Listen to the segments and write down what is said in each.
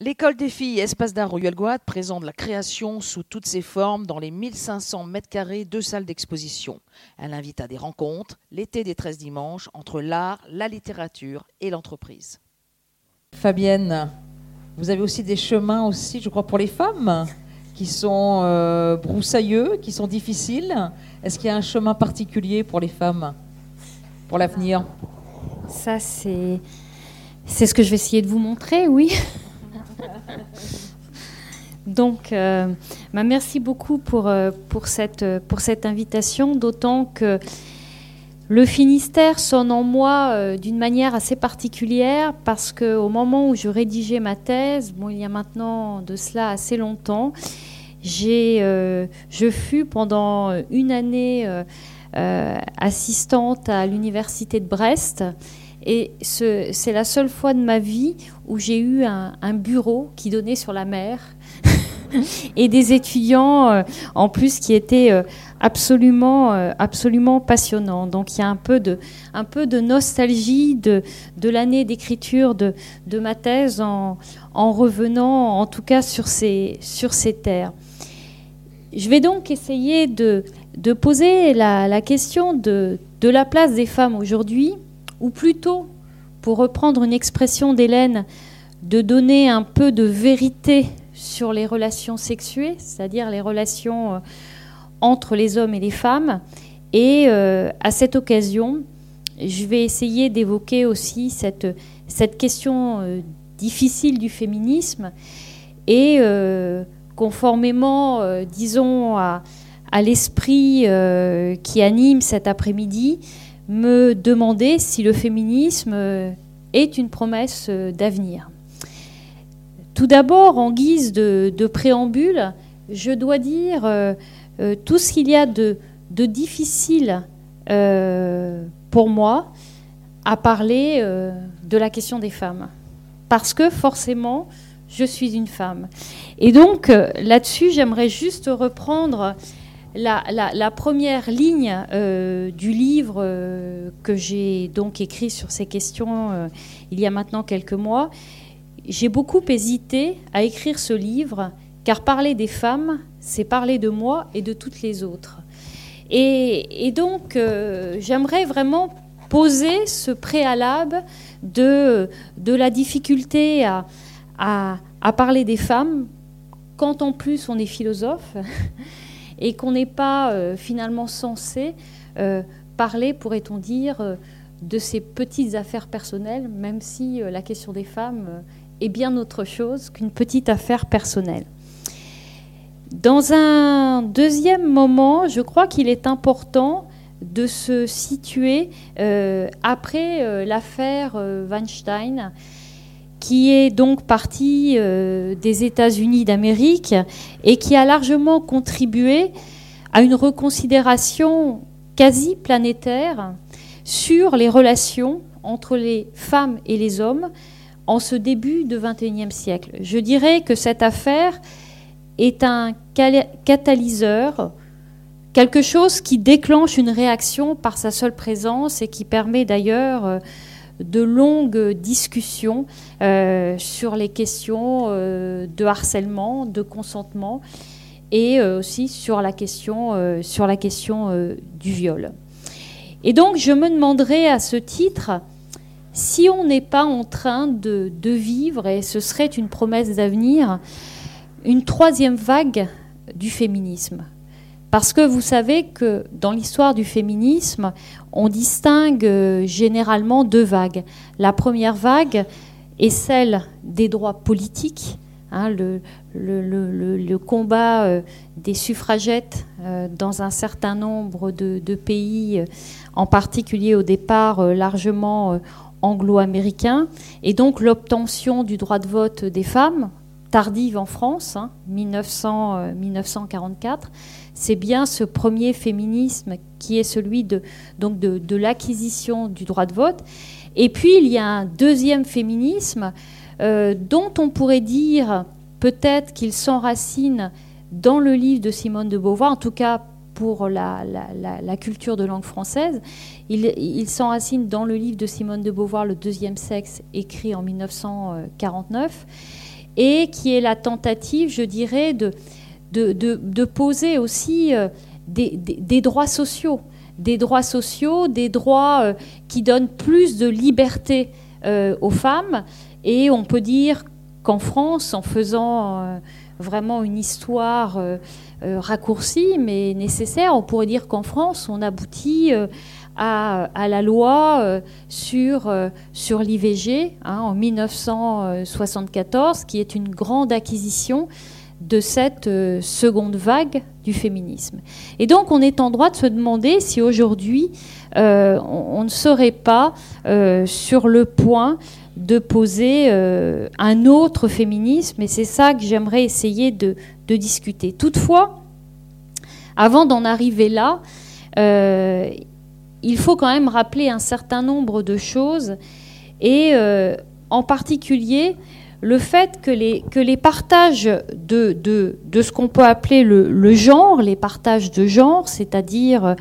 L'école des filles Espace d'art Royal Guad présente la création sous toutes ses formes dans les 1500 mètres carrés de salles d'exposition. Elle invite à des rencontres l'été des 13 dimanches entre l'art, la littérature et l'entreprise. Fabienne, vous avez aussi des chemins aussi, je crois, pour les femmes qui sont euh, broussailleux, qui sont difficiles. Est-ce qu'il y a un chemin particulier pour les femmes pour l'avenir? Ça, c'est c'est ce que je vais essayer de vous montrer, oui. Donc, euh, bah, merci beaucoup pour, euh, pour, cette, pour cette invitation, d'autant que le Finistère sonne en moi euh, d'une manière assez particulière parce qu'au moment où je rédigeais ma thèse, bon, il y a maintenant de cela assez longtemps, je fus pendant une année assistante à l'université de Brest. Et c'est la seule fois de ma vie où j'ai eu un, bureau qui donnait sur la mer et des étudiants euh, en plus qui étaient euh, absolument, euh, absolument passionnants. Donc il y a un peu de, un peu de nostalgie de, de l'année d'écriture de, de, ma thèse en, en, revenant en tout cas sur ces, sur ces terres. Je vais donc essayer de, de poser la, la question de, de la place des femmes aujourd'hui, ou plutôt, pour reprendre une expression d'Hélène, de donner un peu de vérité sur les relations sexuées, c'est-à-dire les relations euh, entre les hommes et les femmes. Et euh, à cette occasion, je vais essayer d'évoquer aussi cette, question euh, difficile du féminisme et conformément, disons, à l'esprit qui anime cet après-midi, me demander si le féminisme est une promesse d'avenir. Tout d'abord, en guise de, préambule, je dois dire euh, euh, tout ce qu'il y a de, difficile euh, pour moi à parler de la question des femmes. Parce que forcément, je suis une femme. Et donc, là-dessus, j'aimerais juste reprendre la, première ligne du livre que j'ai donc écrit sur ces questions il y a maintenant quelques mois, j'ai beaucoup hésité à écrire ce livre, car parler des femmes, c'est parler de moi et de toutes les autres. Et, donc, euh, j'aimerais vraiment poser ce préalable de, la difficulté à, à, parler des femmes, quand en plus on est philosophe, et qu'on n'est pas euh, finalement censé euh, parler, pourrait-on dire, de ces petites affaires personnelles, même si la question des femmes est bien autre chose qu'une petite affaire personnelle. Dans un deuxième moment, je crois qu'il est important de se situer euh, après euh, l'affaire euh, Weinstein, qui est donc partie des États-Unis d'Amérique et qui a largement contribué à une reconsidération quasi planétaire sur les relations entre les femmes et les hommes, en ce début de XXIe siècle. Je dirais que cette affaire est un catalyseur, quelque chose qui déclenche une réaction par sa seule présence et qui permet d'ailleurs euh, de longues discussions euh, sur les questions euh, de harcèlement, de consentement et aussi sur la question, sur la question du viol. Et donc je me demanderai à ce titre, si on n'est pas en train de, vivre, et ce serait une promesse d'avenir, une troisième vague du féminisme. Parce que vous savez que dans l'histoire du féminisme, on distingue euh, généralement deux vagues. La première vague est celle des droits politiques, hein, le, combat euh, des suffragettes euh, dans un certain nombre de, de pays, en particulier au départ largement anglo-américain, et donc l'obtention du droit de vote des femmes, tardive en France, 1900, 1944, euh, c'est bien ce premier féminisme qui est celui de, l'acquisition du droit de vote. Et puis il y a un deuxième féminisme euh, dont on pourrait dire peut-être qu'il s'enracine dans le livre de Simone de Beauvoir, en tout cas pour la, culture de langue française. Il, s'enracine dans le livre de Simone de Beauvoir, Le deuxième sexe, écrit en 1949. et qui est la tentative, je dirais, de, poser aussi des, droits sociaux, des droits sociaux, des droits qui donnent plus de liberté aux femmes. Et on peut dire qu'en France, en faisant vraiment une histoire euh, raccourci, mais nécessaire. On pourrait dire qu'en France, on aboutit euh, à, la loi euh, sur, sur l'IVG hein, en 1974, qui est une grande acquisition de cette seconde vague du féminisme. Et donc on est en droit de se demander si aujourd'hui on, ne serait pas sur le point de poser un autre féminisme, et c'est ça que j'aimerais essayer de, discuter. Toutefois, avant d'en arriver là, euh, il faut quand même rappeler un certain nombre de choses et euh, en particulier le fait que les, partages de, ce qu'on peut appeler le, genre, les partages de genre, c'est-à-dire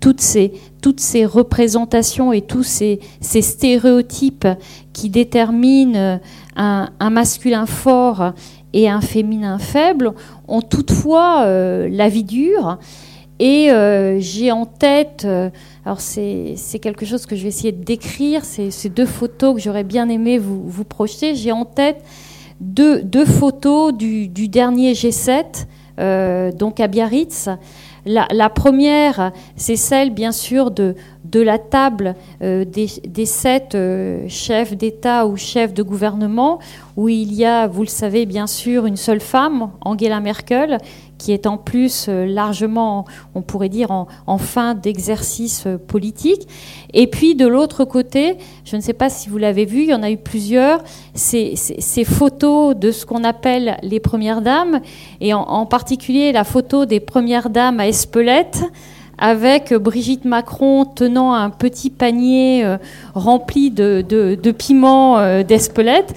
toutes ces, toutes ces représentations et tous ces, ces stéréotypes qui déterminent un, masculin fort et un féminin faible ont toutefois euh, la vie dure. Et euh, j'ai en tête, euh, alors c'est quelque chose que je vais essayer de décrire, ces deux photos que j'aurais bien aimé vous, vous projeter. J'ai en tête deux, deux photos du, dernier G7, donc à Biarritz. La, première, c'est celle bien sûr de, la table des, des, sept chefs d'État ou chefs de gouvernement où il y a, vous le savez bien sûr, une seule femme, Angela Merkel, qui est en plus euh, largement, on pourrait dire, en, fin d'exercice euh, politique. Et puis de l'autre côté, je ne sais pas si vous l'avez vu, il y en a eu plusieurs, ces, photos de ce qu'on appelle les premières dames, et en, en, particulier la photo des premières dames à Espelette avec Brigitte Macron tenant un petit panier euh, rempli de, piments euh, d'Espelette.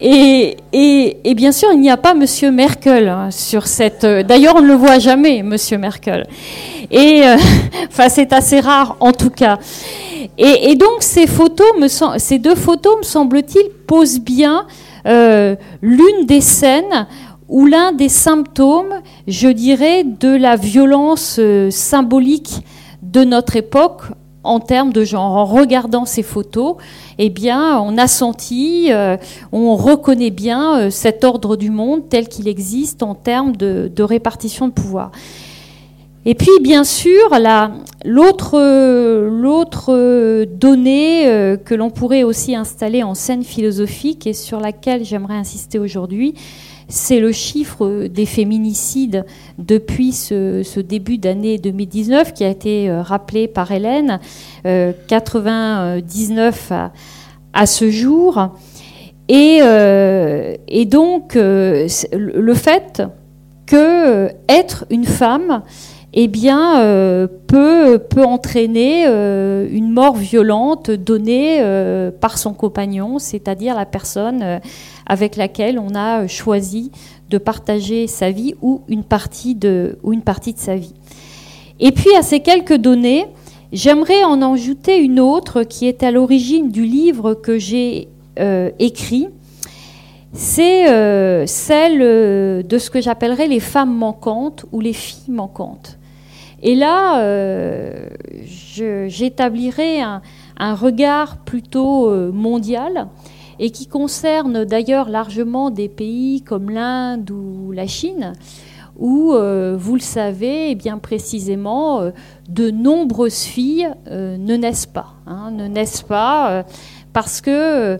Et, bien sûr, il n'y a pas Monsieur Merkel hein, sur cette. Euh, d'ailleurs, on ne le voit jamais, Monsieur Merkel. Et enfin, c'est assez rare, en tout cas. Et, donc, ces photos, ces deux photos, me semble-t-il, posent bien l'une des scènes où l'un des symptômes, je dirais, de la violence euh, symbolique de notre époque en termes de genre. En regardant ces photos, eh bien, on a senti, euh, on reconnaît bien euh, cet ordre du monde tel qu'il existe en termes de, répartition de pouvoir. Et puis, bien sûr, l'autre donnée que l'on pourrait aussi installer en scène philosophique et sur laquelle j'aimerais insister aujourd'hui, c'est le chiffre des féminicides depuis ce, début d'année 2019 qui a été euh, rappelé par Hélène, 99 euh, à, ce jour. Et, euh, donc, le fait que être une femme, eh bien, peut, peut entraîner une mort violente donnée par son compagnon, c'est-à-dire la personne avec laquelle on a choisi de partager sa vie ou une partie de, sa vie. Et puis à ces quelques données, j'aimerais en ajouter une autre qui est à l'origine du livre que j'ai euh, écrit. C'est euh, celle euh, de ce que j'appellerais les femmes manquantes ou les filles manquantes. Et là, j'établirai un, regard plutôt mondial et qui concerne d'ailleurs largement des pays comme l'Inde ou la Chine, où, euh, vous le savez, eh bien précisément, euh, de nombreuses filles euh, ne naissent pas. Hein, ne naissent pas parce que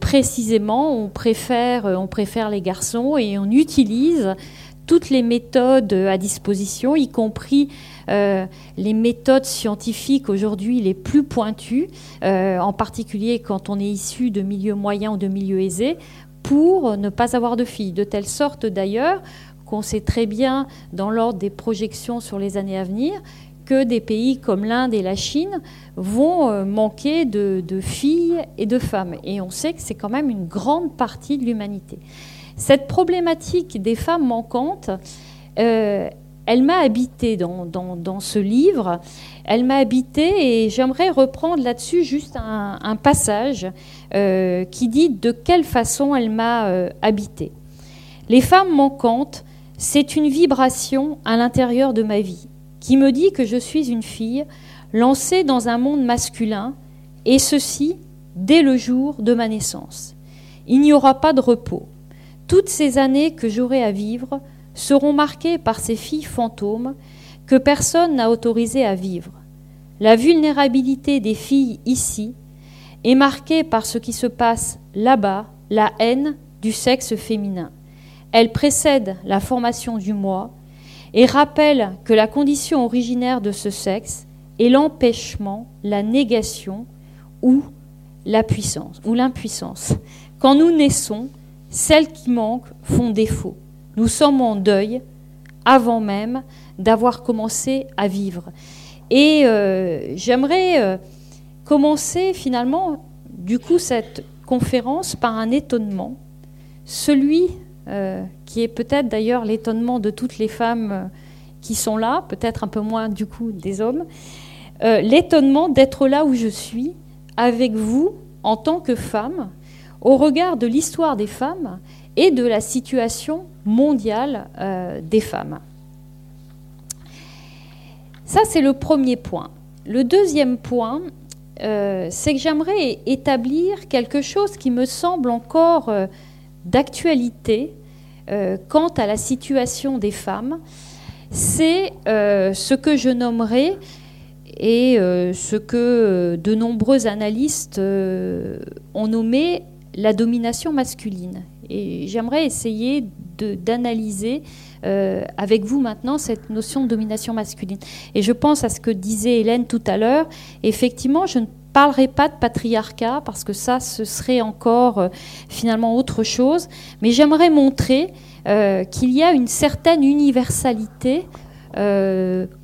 précisément, on préfère les garçons et on utilise toutes les méthodes à disposition, y compris euh, les méthodes scientifiques aujourd'hui les plus pointues, euh, en particulier quand on est issu de milieux moyens ou de milieux aisés, pour ne pas avoir de filles. De telle sorte d'ailleurs qu'on sait très bien dans l'ordre des projections sur les années à venir que des pays comme l'Inde et la Chine vont euh, manquer de, filles et de femmes. Et on sait que c'est quand même une grande partie de l'humanité. Cette problématique des femmes manquantes, elle m'a habité dans, ce livre. Elle m'a habité et j'aimerais reprendre là-dessus juste un, passage euh, qui dit de quelle façon elle m'a euh, habité. Les femmes manquantes, c'est une vibration à l'intérieur de ma vie qui me dit que je suis une fille lancée dans un monde masculin, et ceci dès le jour de ma naissance. Il n'y aura pas de repos. Toutes ces années que j'aurai à vivre seront marquées par ces filles fantômes que personne n'a autorisé à vivre. La vulnérabilité des filles ici est marquée par ce qui se passe là-bas, la haine du sexe féminin. Elle précède la formation du moi et rappelle que la condition originaire de ce sexe est l'empêchement, la négation ou la puissance ou l'impuissance. Quand nous naissons, celles qui manquent font défaut. Nous sommes en deuil avant même d'avoir commencé à vivre. Et euh, j'aimerais euh, commencer finalement, du coup, cette conférence par un étonnement, celui euh, qui est peut-être d'ailleurs l'étonnement de toutes les femmes qui sont là, peut-être un peu moins du coup des hommes, l'étonnement d'être là où je suis, avec vous, en tant que femme, au regard de l'histoire des femmes et de la situation mondiale des femmes. Ça, c'est le premier point. Le deuxième point, euh, c'est que j'aimerais établir quelque chose qui me semble encore euh, d'actualité euh, quant à la situation des femmes. C'est ce que je nommerai et ce que de nombreux analystes ont nommé la domination masculine. Et j'aimerais essayer d'analyser euh, avec vous maintenant cette notion de domination masculine. Et je pense à ce que disait Hélène tout à l'heure. Effectivement, je ne parlerai pas de patriarcat parce que ça, ce serait encore euh, finalement autre chose. Mais j'aimerais montrer euh, qu'il y a une certaine universalité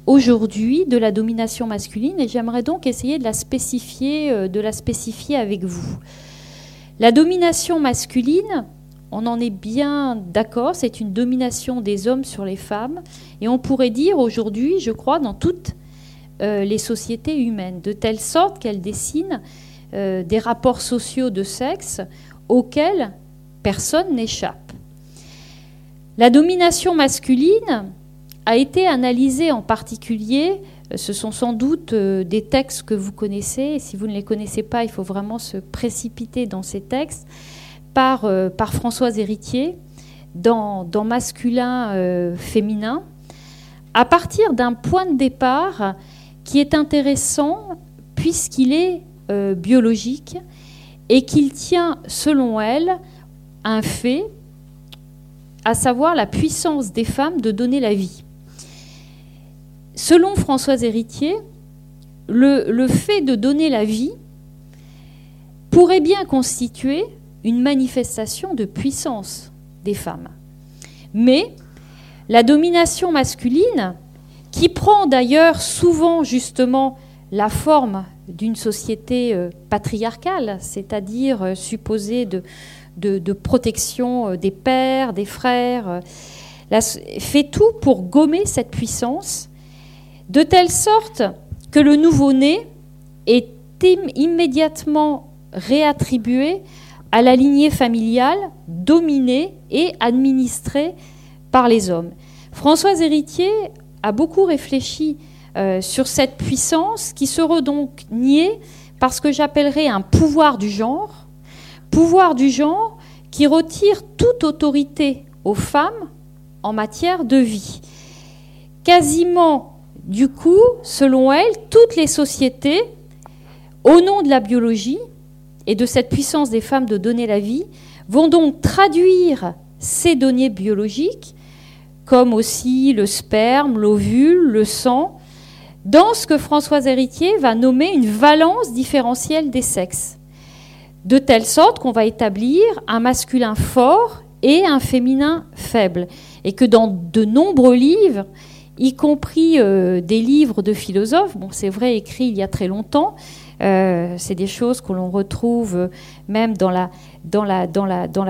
aujourd'hui de la domination masculine et j'aimerais donc essayer de la spécifier, de la spécifier avec vous. La domination masculine, on en est bien d'accord, c'est une domination des hommes sur les femmes. Et on pourrait dire aujourd'hui, je crois, dans toutes euh, les sociétés humaines, de telle sorte qu'elles dessinent euh, des rapports sociaux de sexe auxquels personne n'échappe. La domination masculine a été analysée en particulier, ce sont sans doute des textes que vous connaissez, et si vous ne les connaissez pas, il faut vraiment se précipiter dans ces textes, par, euh, Françoise Héritier dans, dans Masculin euh, Féminin, à partir d'un point de départ qui est intéressant puisqu'il est euh, biologique et qu'il tient, selon elle, un fait, à savoir la puissance des femmes de donner la vie. Selon Françoise Héritier, le, fait de donner la vie pourrait bien constituer une manifestation de puissance des femmes. Mais la domination masculine, qui prend d'ailleurs souvent justement la forme d'une société euh, patriarcale, c'est-à-dire euh, supposée de, de, protection euh, des pères, des frères, fait tout pour gommer cette puissance, de telle sorte que le nouveau-né est immédiatement réattribué à la lignée familiale dominée et administrée par les hommes. Françoise Héritier a beaucoup réfléchi euh, sur cette puissance qui sera donc niée par ce que j'appellerais un pouvoir du genre, pouvoir du genre qui retire toute autorité aux femmes en matière de vie. Quasiment, du coup, selon elle, toutes les sociétés, au nom de la biologie, et de cette puissance des femmes de donner la vie vont donc traduire ces données biologiques, comme aussi le sperme, l'ovule, le sang, dans ce que Françoise Héritier va nommer une valence différentielle des sexes, de telle sorte qu'on va établir un masculin fort et un féminin faible, et que dans de nombreux livres, y compris euh, des livres de philosophes, c'est vrai écrits il y a très longtemps, euh, c'est des choses que l'on retrouve même dans la,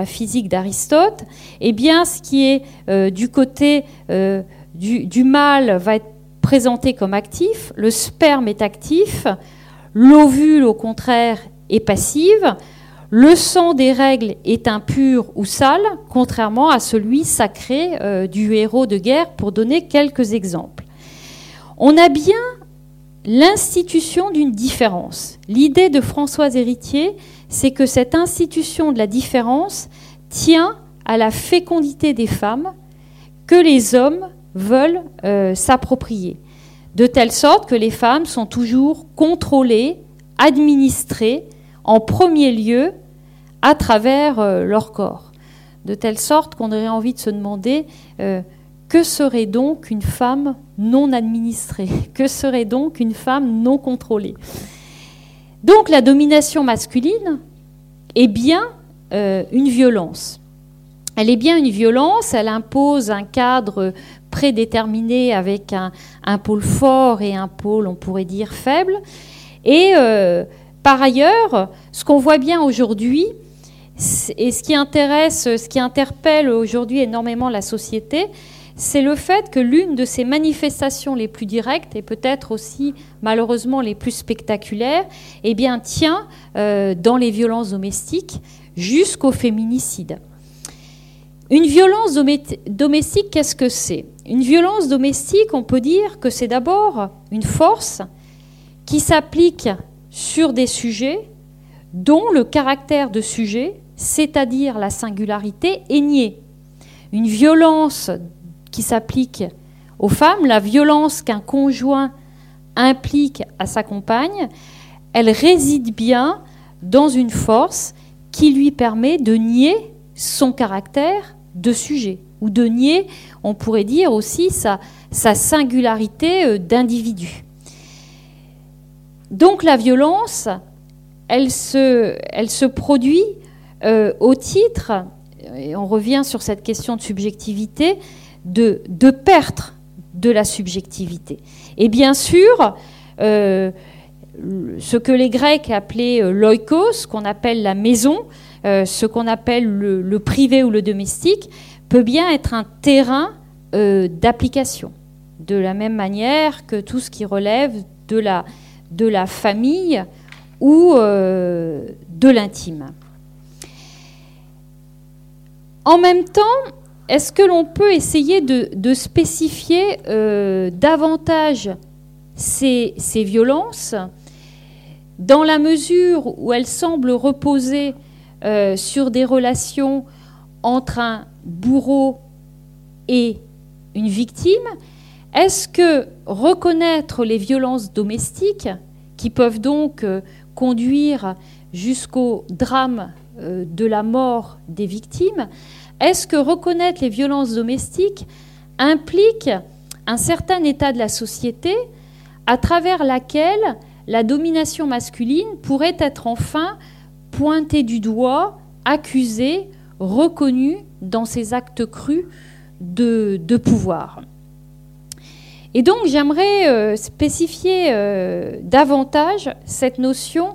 physique d'Aristote. Eh bien, ce qui est euh, du côté du, du mâle va être présenté comme actif, le sperme est actif, l'ovule, au contraire, est passive. Le sang des règles est impur ou sale, contrairement à celui sacré euh, du héros de guerre, pour donner quelques exemples. On a bien l'institution d'une différence. L'idée de Françoise Héritier, c'est que cette institution de la différence tient à la fécondité des femmes que les hommes veulent euh, s'approprier, de telle sorte que les femmes sont toujours contrôlées, administrées, en premier lieu, à travers euh, leur corps. De telle sorte qu'on aurait envie de se demander euh, que serait donc une femme non administrée? Que serait donc une femme non contrôlée? Donc la domination masculine est bien une violence. Elle est bien une violence, elle impose un cadre prédéterminé avec un, pôle fort et un pôle, on pourrait dire, faible. Et euh, par ailleurs, ce qu'on voit bien aujourd'hui, et ce qui intéresse, ce qui interpelle aujourd'hui énormément la société, c'est le fait que l'une de ces manifestations les plus directes et peut-être aussi malheureusement les plus spectaculaires, eh bien, tient euh, dans les violences domestiques jusqu'au féminicide. Une violence domestique, qu'est-ce que c'est? Une violence domestique, on peut dire que c'est d'abord une force qui s'applique sur des sujets dont le caractère de sujet, c'est-à-dire la singularité, est nié. Une violence qui s'applique aux femmes, la violence qu'un conjoint implique à sa compagne, elle réside bien dans une force qui lui permet de nier son caractère de sujet, ou de nier, on pourrait dire aussi, sa, singularité euh, d'individu. Donc la violence, elle se produit euh, au titre, et on revient sur cette question de subjectivité, de, de perte de la subjectivité. Et bien sûr, euh, ce que les Grecs appelaient l'oikos, qu'on appelle la maison, euh, ce qu'on appelle le, privé ou le domestique, peut bien être un terrain euh, d'application. De la même manière que tout ce qui relève de la, famille ou euh, de l'intime. En même temps, est-ce que l'on peut essayer de, spécifier davantage ces, ces, violences dans la mesure où elles semblent reposer euh, sur des relations entre un bourreau et une victime, est-ce que reconnaître les violences domestiques, qui peuvent donc euh, conduire jusqu'au drame euh, de la mort des victimes, est-ce que reconnaître les violences domestiques implique un certain état de la société à travers laquelle la domination masculine pourrait être enfin pointé du doigt, accusé, reconnu dans ses actes crus de, pouvoir? Et donc j'aimerais euh, spécifier euh, davantage cette notion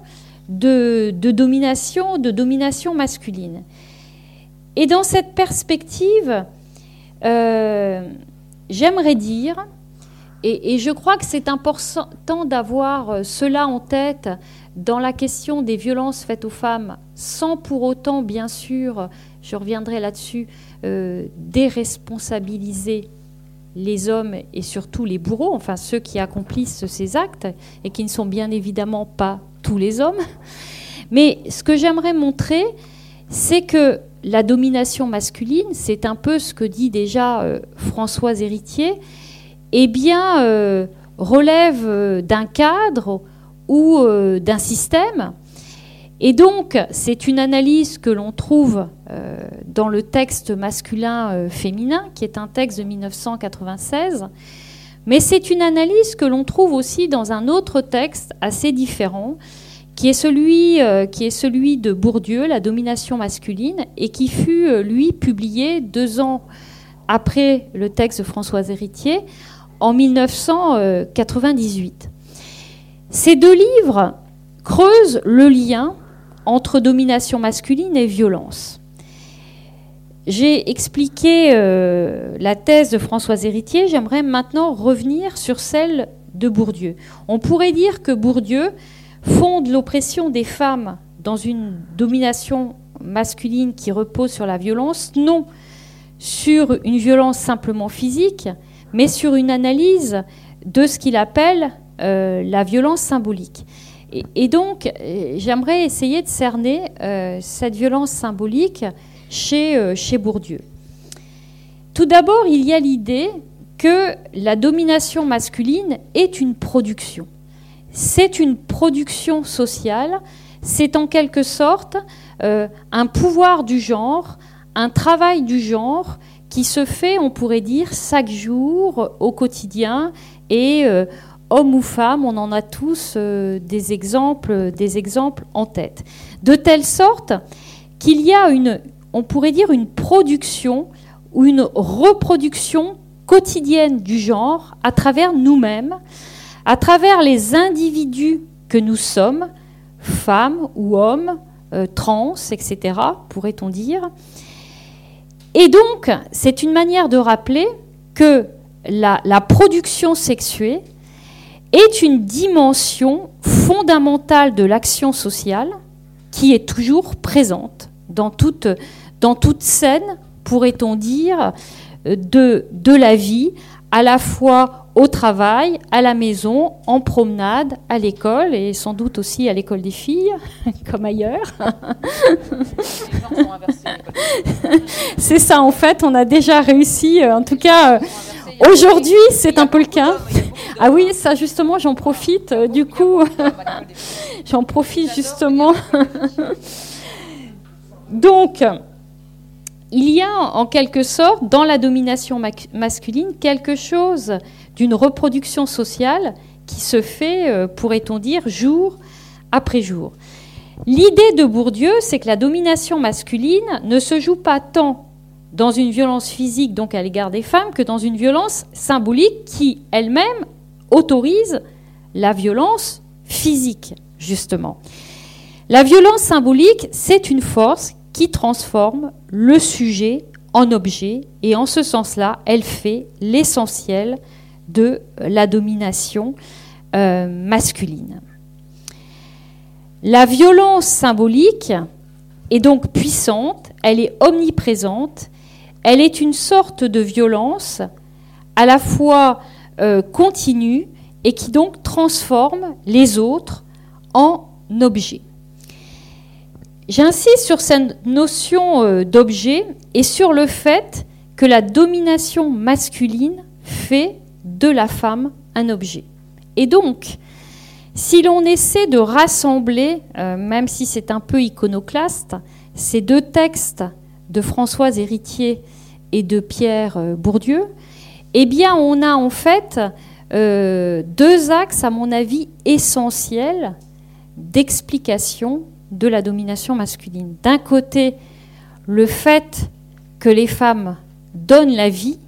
de, domination, de domination masculine. Et dans cette perspective, euh, j'aimerais dire, et, je crois que c'est important d'avoir cela en tête dans la question des violences faites aux femmes, sans pour autant, bien sûr, je reviendrai là-dessus, euh, déresponsabiliser les hommes et surtout les bourreaux, enfin ceux qui accomplissent ces actes, et qui ne sont bien évidemment pas tous les hommes. Mais ce que j'aimerais montrer, c'est que la domination masculine, c'est un peu ce que dit déjà euh, Françoise Héritier, eh bien, euh, relève d'un cadre ou euh, d'un système. Et donc, c'est une analyse que l'on trouve euh, dans le texte masculin-féminin, euh, qui est un texte de 1996, mais c'est une analyse que l'on trouve aussi dans un autre texte assez différent, qui est, celui, celui de Bourdieu, La domination masculine, et qui fut, lui, publié deux ans après le texte de Françoise Héritier, en 1998. Ces deux livres creusent le lien entre domination masculine et violence. J'ai expliqué euh, la thèse de Françoise Héritier, j'aimerais maintenant revenir sur celle de Bourdieu. On pourrait dire que Bourdieu fonde l'oppression des femmes dans une domination masculine qui repose sur la violence, non sur une violence simplement physique, mais sur une analyse de ce qu'il appelle euh, la violence symbolique. Et, donc, euh, j'aimerais essayer de cerner cette violence symbolique chez, chez Bourdieu. Tout d'abord, il y a l'idée que la domination masculine est une production. C'est une production sociale, c'est en quelque sorte un pouvoir du genre, un travail du genre qui se fait, on pourrait dire, chaque jour, au quotidien, et euh, homme ou femme, on en a tous euh, des, exemples, des exemples en tête. De telle sorte qu'il y a une, on pourrait dire, une production ou une reproduction quotidienne du genre à travers nous-mêmes, à travers les individus que nous sommes, femmes ou hommes, euh, trans, etc., pourrait-on dire. Et donc, c'est une manière de rappeler que la, production sexuée est une dimension fondamentale de l'action sociale qui est toujours présente dans toute, dans toute scène, pourrait-on dire, de, de la vie, à la fois au travail, à la maison, en promenade, à l'école et sans doute aussi à l'école des filles, comme ailleurs. C'est ça, en fait, on a déjà réussi, en tout cas. Aujourd'hui, c'est un peu le cas. Ah oui, ça justement, j'en profite. Euh, du coup, j'en profite justement. Donc, il y a en quelque sorte dans la domination masculine quelque chose d'une reproduction sociale qui se fait, euh, pourrait-on dire, jour après jour. L'idée de Bourdieu, c'est que la domination masculine ne se joue pas tant dans une violence physique, donc à l'égard des femmes, que dans une violence symbolique qui elle-même autorise la violence physique, justement. La violence symbolique, c'est une force qui transforme le sujet en objet, et en ce sens-là, elle fait l'essentiel de la domination euh, masculine. La violence symbolique est donc puissante, elle est omniprésente, elle est une sorte de violence à la fois euh, continue et qui donc transforme les autres en objets. J'insiste sur cette notion euh, d'objet et sur le fait que la domination masculine fait de la femme un objet. Et donc, si l'on essaie de rassembler, euh, même si c'est un peu iconoclaste, ces deux textes de Françoise Héritier et de Pierre euh, Bourdieu, eh bien, on a en fait deux axes, à mon avis, essentiels d'explication de la domination masculine. D'un côté, le fait que les femmes donnent la vie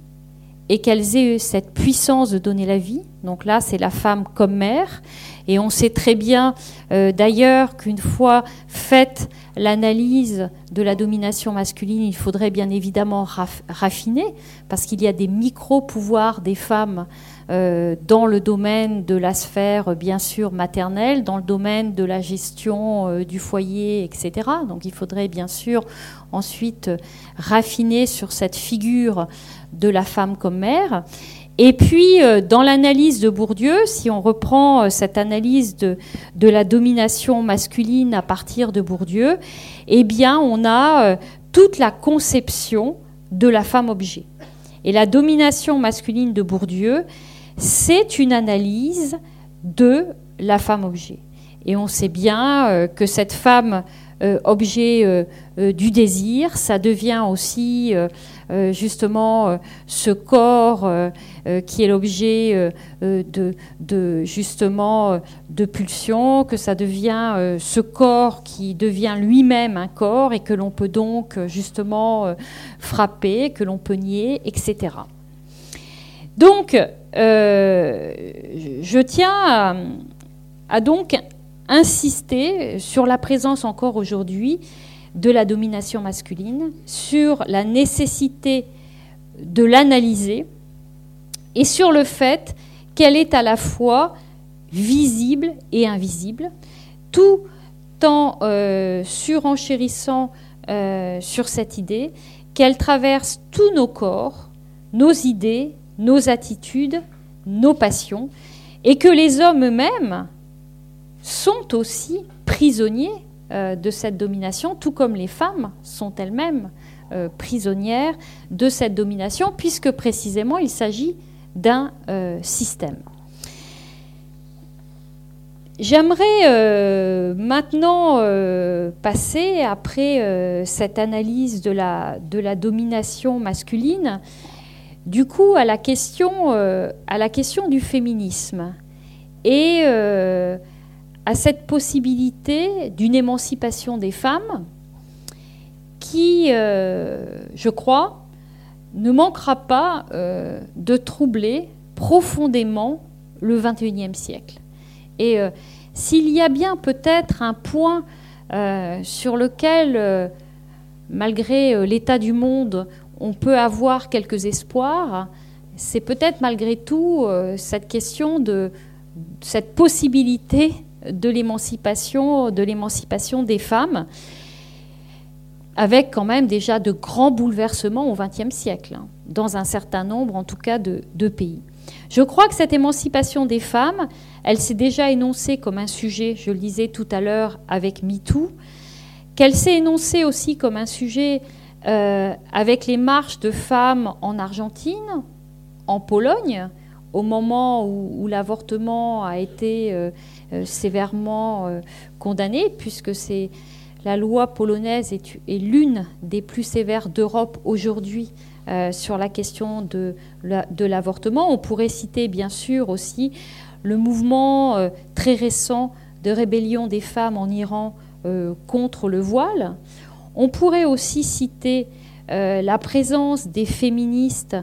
et qu'elles aient cette puissance de donner la vie. Donc là, c'est la femme comme mère. Et on sait très bien euh, d'ailleurs qu'une fois faite l'analyse de la domination masculine, il faudrait bien évidemment raffiner, parce qu'il y a des micro-pouvoirs des femmes euh, dans le domaine de la sphère, bien sûr, maternelle, dans le domaine de la gestion euh, du foyer, etc. Donc il faudrait bien sûr ensuite raffiner sur cette figure de la femme comme mère. Et puis, euh, dans l'analyse de Bourdieu, si on reprend cette analyse de, de, la domination masculine à partir de Bourdieu, eh bien, on a toute la conception de la femme objet. Et la domination masculine de Bourdieu, c'est une analyse de la femme objet. Et on sait bien euh, que cette femme objet euh, du désir, ça devient aussi justement ce corps qui est l'objet de, justement de pulsion, que ça devient ce corps qui devient lui-même un corps et que l'on peut donc justement frapper, que l'on peut nier, etc. Donc, euh, je tiens à, donc insister sur la présence encore aujourd'hui de la domination masculine, sur la nécessité de l'analyser et sur le fait qu'elle est à la fois visible et invisible. Tout, en euh, surenchérissant euh, sur cette idée qu'elle traverse tous nos corps, nos idées, nos attitudes, nos passions, et que les hommes eux-mêmes sont aussi prisonniers euh, de cette domination, tout comme les femmes sont elles-mêmes euh, prisonnières de cette domination, puisque précisément il s'agit d'un euh, système. J'aimerais maintenant passer, après cette analyse de la, domination masculine, du coup à la question, à la question du féminisme et à cette possibilité d'une émancipation des femmes qui, euh, je crois, ne manquera pas euh, de troubler profondément le XXIe siècle. Et euh, s'il y a bien peut-être un point sur lequel, malgré l'état du monde, on peut avoir quelques espoirs, c'est peut-être malgré tout cette question de cette possibilité de l'émancipation, de l'émancipation des femmes, avec quand même déjà de grands bouleversements au XXe siècle, hein, dans un certain nombre, en tout cas, de, pays. Je crois que cette émancipation des femmes, elle s'est déjà énoncée comme un sujet, je le disais tout à l'heure avec MeToo, qu'elle s'est énoncée aussi comme un sujet euh, avec les marches de femmes en Argentine, en Pologne, au moment où, l'avortement a été euh, sévèrement euh, condamné, puisque c'est la loi polonaise est, l'une des plus sévères d'Europe aujourd'hui sur la question de l'avortement. On pourrait citer bien sûr aussi le mouvement très récent de rébellion des femmes en Iran contre le voile. On pourrait aussi citer la présence des féministes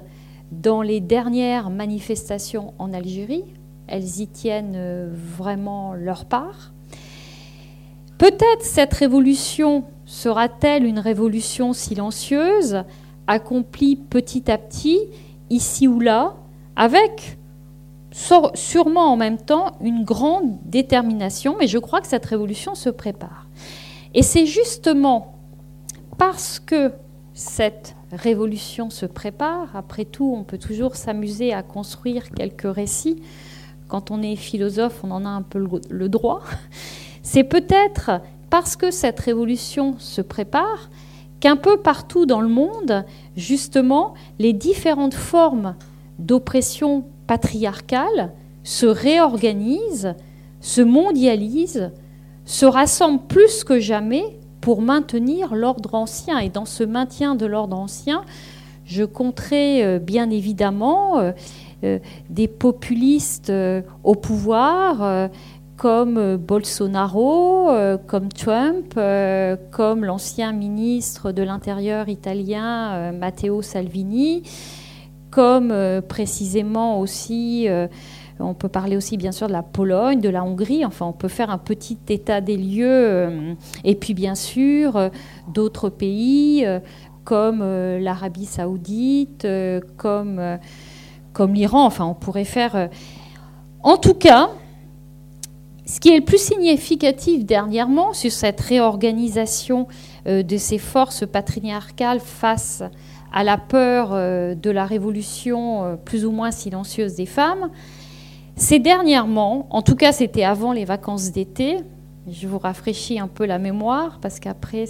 dans les dernières manifestations en Algérie, elles y tiennent euh, vraiment leur part. Peut-être cette révolution sera-t-elle une révolution silencieuse, accomplie petit à petit, ici ou là, avec sûrement en même temps une grande détermination, mais je crois que cette révolution se prépare. Et c'est justement parce que cette révolution se prépare. Après tout, on peut toujours s'amuser à construire quelques récits. Quand on est philosophe, on en a un peu le droit. C'est peut-être parce que cette révolution se prépare qu'un peu partout dans le monde, justement, les différentes formes d'oppression patriarcale se réorganisent, se mondialisent, se rassemblent plus que jamais pour maintenir l'ordre ancien. Et dans ce maintien de l'ordre ancien, je compterai euh, bien évidemment euh, des populistes au pouvoir comme Bolsonaro, comme Trump, comme l'ancien ministre de l'Intérieur italien Matteo Salvini, comme précisément aussi on peut parler aussi bien sûr de la Pologne, de la Hongrie, enfin on peut faire un petit état des lieux. Euh, et puis bien sûr euh, d'autres pays euh, comme l'Arabie saoudite, comme, comme l'Iran, enfin on pourrait faire... En tout cas, ce qui est le plus significatif dernièrement sur cette réorganisation de ces forces patriarcales face à la peur de la révolution plus ou moins silencieuse des femmes, c'est dernièrement, en tout cas c'était avant les vacances d'été, je vous rafraîchis un peu la mémoire parce qu'après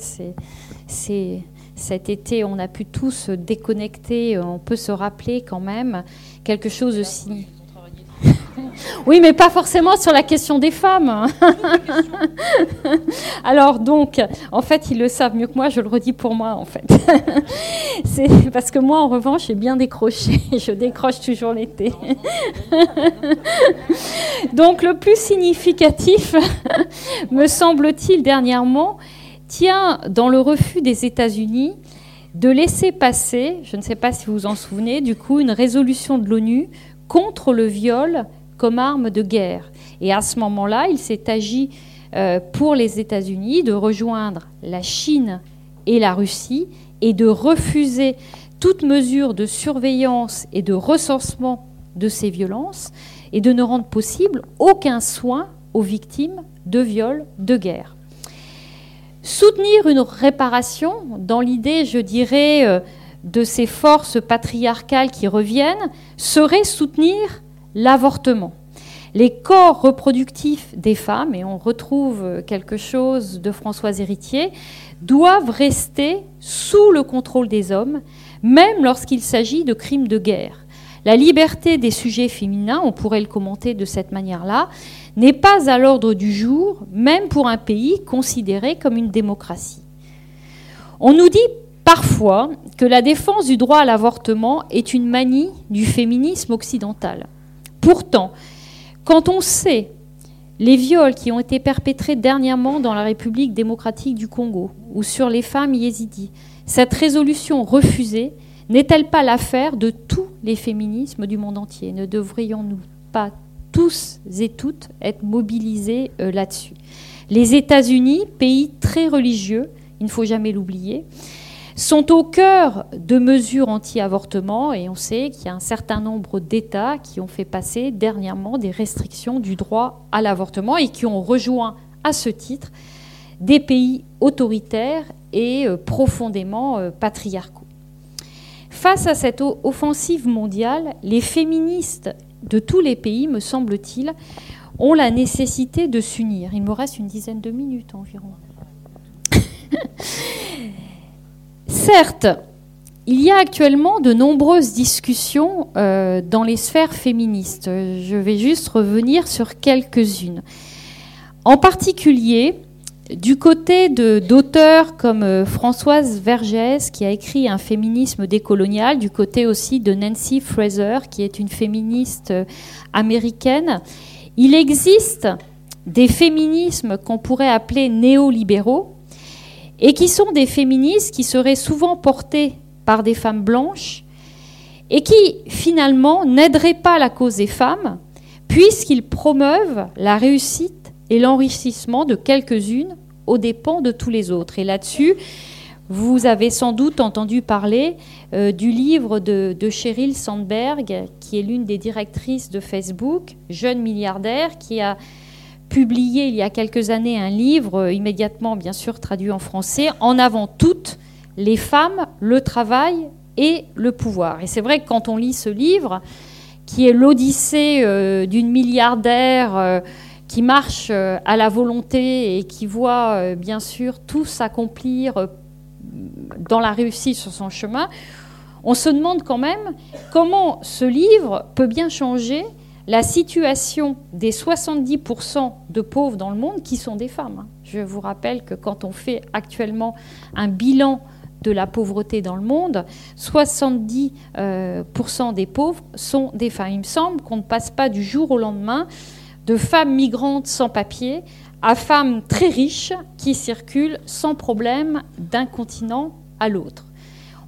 cet été on a pu tous déconnecter, on peut se rappeler quand même quelque chose aussi oui, mais pas forcément sur la question des femmes. Alors donc, en fait, ils le savent mieux que moi, je le redis pour moi, en fait. C'est parce que moi, en revanche, j'ai bien décroché. Je décroche toujours l'été. donc, le plus significatif, me semble-t-il, dernièrement, tient dans le refus des États-Unis de laisser passer, je ne sais pas si vous vous en souvenez, du coup, une résolution de l'ONU contre le viol comme arme de guerre. Et à ce moment-là, il s'est agi euh, pour les États-Unis de rejoindre la Chine et la Russie et de refuser toute mesure de surveillance et de recensement de ces violences et de ne rendre possible aucun soin aux victimes de viols de guerre. Soutenir une réparation, dans l'idée, je dirais, euh, de ces forces patriarcales qui reviennent, serait soutenir l'avortement. Les corps reproductifs des femmes, et on retrouve quelque chose de Françoise Héritier, doivent rester sous le contrôle des hommes, même lorsqu'il s'agit de crimes de guerre. La liberté des sujets féminins, on pourrait le commenter de cette manière-là, n'est pas à l'ordre du jour, même pour un pays considéré comme une démocratie. On nous dit parfois que la défense du droit à l'avortement est une manie du féminisme occidental. Pourtant, quand on sait les viols qui ont été perpétrés dernièrement dans la République démocratique du Congo ou sur les femmes yézidis, cette résolution refusée n'est-elle pas l'affaire de tous les féminismes du monde entier? Ne devrions-nous pas tous et toutes être mobilisés euh, là-dessus Les États-Unis, pays très religieux, il ne faut jamais l'oublier, sont au cœur de mesures anti-avortement et on sait qu'il y a un certain nombre d'États qui ont fait passer dernièrement des restrictions du droit à l'avortement et qui ont rejoint à ce titre des pays autoritaires et euh, profondément euh, patriarcaux. Face à cette offensive mondiale, les féministes de tous les pays, me semble-t-il, ont la nécessité de s'unir. Il me reste une dizaine de minutes environ. Certes, il y a actuellement de nombreuses discussions euh, dans les sphères féministes. Je vais juste revenir sur quelques-unes. En particulier, du côté d'auteurs comme euh, Françoise Vergès, qui a écrit Un féminisme décolonial, du côté aussi de Nancy Fraser, qui est une féministe euh, américaine, il existe des féminismes qu'on pourrait appeler néolibéraux, et qui sont des féministes qui seraient souvent portées par des femmes blanches et qui finalement n'aideraient pas la cause des femmes puisqu'ils promeuvent la réussite et l'enrichissement de quelques-unes aux dépens de tous les autres. Et là-dessus, vous avez sans doute entendu parler euh, du livre de, de Sheryl Sandberg, qui est l'une des directrices de Facebook, jeune milliardaire, qui a publié il y a quelques années un livre, euh, immédiatement bien sûr traduit en français, En avant toutes, les femmes, le travail et le pouvoir. Et c'est vrai que quand on lit ce livre, qui est l'odyssée euh, d'une milliardaire qui marche à la volonté et qui voit bien sûr tout s'accomplir dans la réussite sur son chemin, on se demande quand même comment ce livre peut bien changer la situation des 70% de pauvres dans le monde qui sont des femmes. Je vous rappelle que quand on fait actuellement un bilan de la pauvreté dans le monde, 70% euh, des pauvres sont des femmes. Il me semble qu'on ne passe pas du jour au lendemain de femmes migrantes sans papier à femmes très riches qui circulent sans problème d'un continent à l'autre.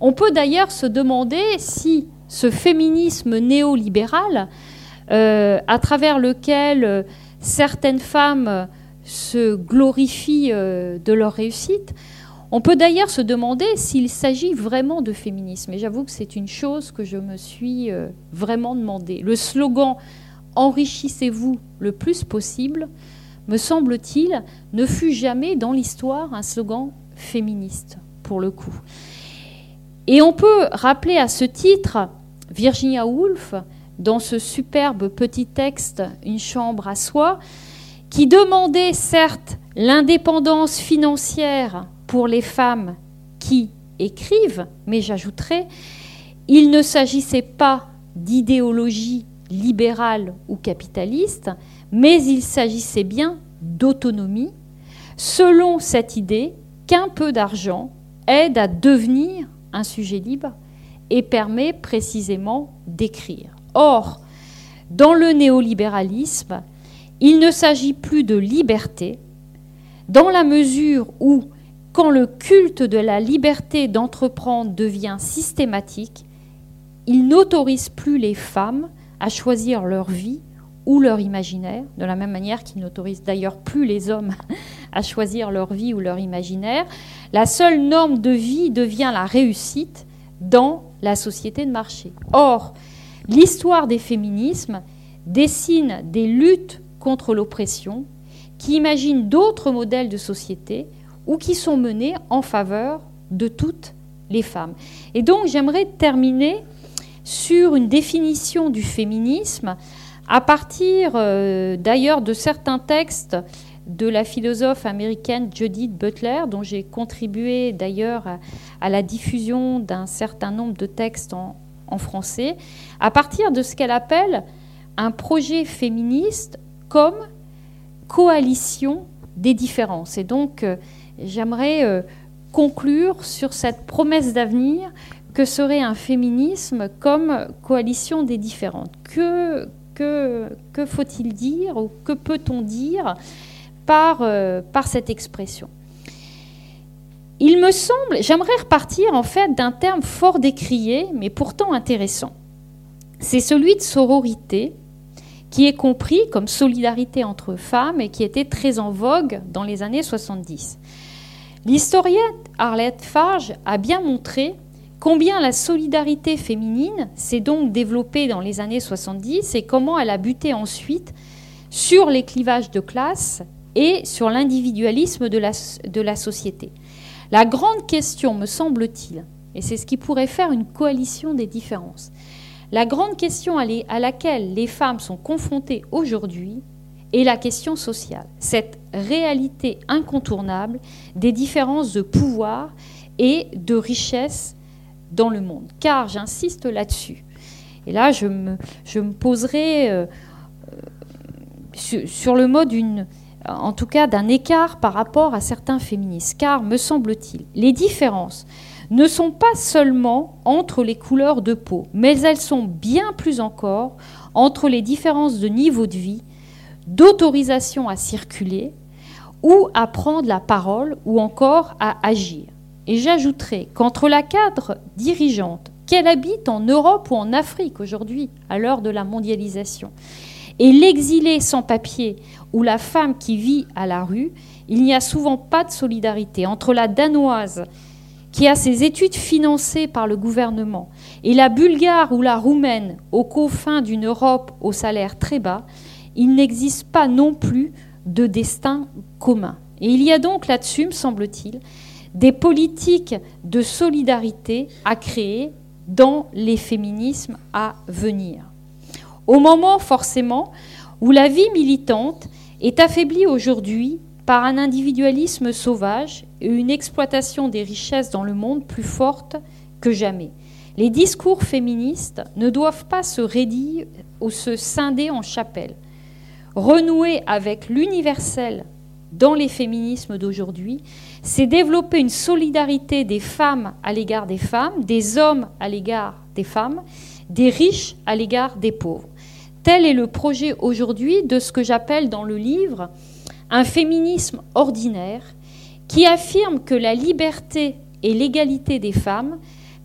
On peut d'ailleurs se demander si ce féminisme néolibéral euh, à travers lequel euh, certaines femmes se glorifient euh, de leur réussite. On peut d'ailleurs se demander s'il s'agit vraiment de féminisme. Et j'avoue que c'est une chose que je me suis vraiment demandé. Le slogan Enrichissez-vous le plus possible, me semble-t-il, ne fut jamais dans l'histoire un slogan féministe, pour le coup. Et on peut rappeler à ce titre Virginia Woolf, dans ce superbe petit texte Une chambre à soi, qui demandait certes l'indépendance financière pour les femmes qui écrivent, mais j'ajouterais, il ne s'agissait pas d'idéologie libérale ou capitaliste, mais il s'agissait bien d'autonomie, selon cette idée qu'un peu d'argent aide à devenir un sujet libre et permet précisément d'écrire. Or, dans le néolibéralisme, il ne s'agit plus de liberté, dans la mesure où, quand le culte de la liberté d'entreprendre devient systématique, il n'autorise plus les femmes à choisir leur vie ou leur imaginaire, de la même manière qu'il n'autorise d'ailleurs plus les hommes à choisir leur vie ou leur imaginaire. La seule norme de vie devient la réussite dans la société de marché. Or, L'histoire des féminismes dessine des luttes contre l'oppression qui imaginent d'autres modèles de société ou qui sont menées en faveur de toutes les femmes. Et donc j'aimerais terminer sur une définition du féminisme à partir euh, d'ailleurs de certains textes de la philosophe américaine Judith Butler, dont j'ai contribué d'ailleurs à, la diffusion d'un certain nombre de textes en, français, à partir de ce qu'elle appelle un projet féministe comme coalition des différences. Et donc, euh, j'aimerais euh, conclure sur cette promesse d'avenir que serait un féminisme comme coalition des différentes. Que, faut-il dire ou que peut-on dire par, euh, par cette expression? Il me semble, j'aimerais repartir en fait d'un terme fort décrié, mais pourtant intéressant. C'est celui de sororité, qui est compris comme solidarité entre femmes et qui était très en vogue dans les années 70. L'historienne Arlette Farge a bien montré combien la solidarité féminine s'est donc développée dans les années 70 et comment elle a buté ensuite sur les clivages de classe et sur l'individualisme de la, société? La grande question, me semble-t-il, et c'est ce qui pourrait faire une coalition des différences, la grande question à laquelle les femmes sont confrontées aujourd'hui est la question sociale, cette réalité incontournable des différences de pouvoir et de richesse dans le monde. Car j'insiste là-dessus. Et là, je me, poserai euh, sur, sur, le mode en tout cas d'un écart par rapport à certains féministes. Car, me semble-t-il, les différences ne sont pas seulement entre les couleurs de peau, mais elles sont bien plus encore entre les différences de niveau de vie, d'autorisation à circuler ou à prendre la parole ou encore à agir. Et j'ajouterai qu'entre la cadre dirigeante, qu'elle habite en Europe ou en Afrique aujourd'hui, à l'heure de la mondialisation, et l'exilé sans papier ou la femme qui vit à la rue, il n'y a souvent pas de solidarité entre la danoise qui a ses études financées par le gouvernement, et la bulgare ou la roumaine aux confins d'une Europe au salaire très bas, il n'existe pas non plus de destin commun. Et il y a donc là-dessus, me semble-t-il, des politiques de solidarité à créer dans les féminismes à venir. Au moment forcément où la vie militante est affaiblie aujourd'hui par un individualisme sauvage et une exploitation des richesses dans le monde plus forte que jamais. Les discours féministes ne doivent pas se raidir ou se scinder en chapelle. Renouer avec l'universel dans les féminismes d'aujourd'hui, c'est développer une solidarité des femmes à l'égard des femmes, des hommes à l'égard des femmes, des riches à l'égard des pauvres. Tel est le projet aujourd'hui de ce que j'appelle dans le livre un féminisme ordinaire qui affirme que la liberté et l'égalité des femmes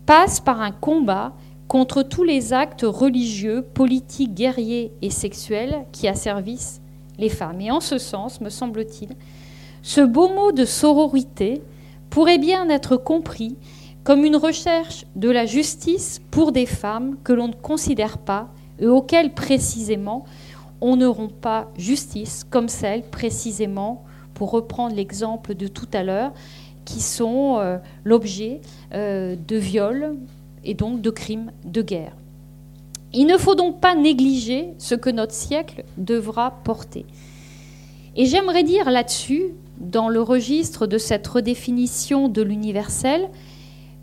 passent par un combat contre tous les actes religieux, politiques, guerriers et sexuels qui asservissent les femmes. Et en ce sens, me semble-t-il, ce beau mot de sororité pourrait bien être compris comme une recherche de la justice pour des femmes que l'on ne considère pas et auxquelles précisément on n'auront pas justice comme celle précisément, pour reprendre l'exemple de tout à l'heure, qui sont euh, l'objet euh, de viols et donc de crimes de guerre. Il ne faut donc pas négliger ce que notre siècle devra porter. Et j'aimerais dire là-dessus, dans le registre de cette redéfinition de l'universel,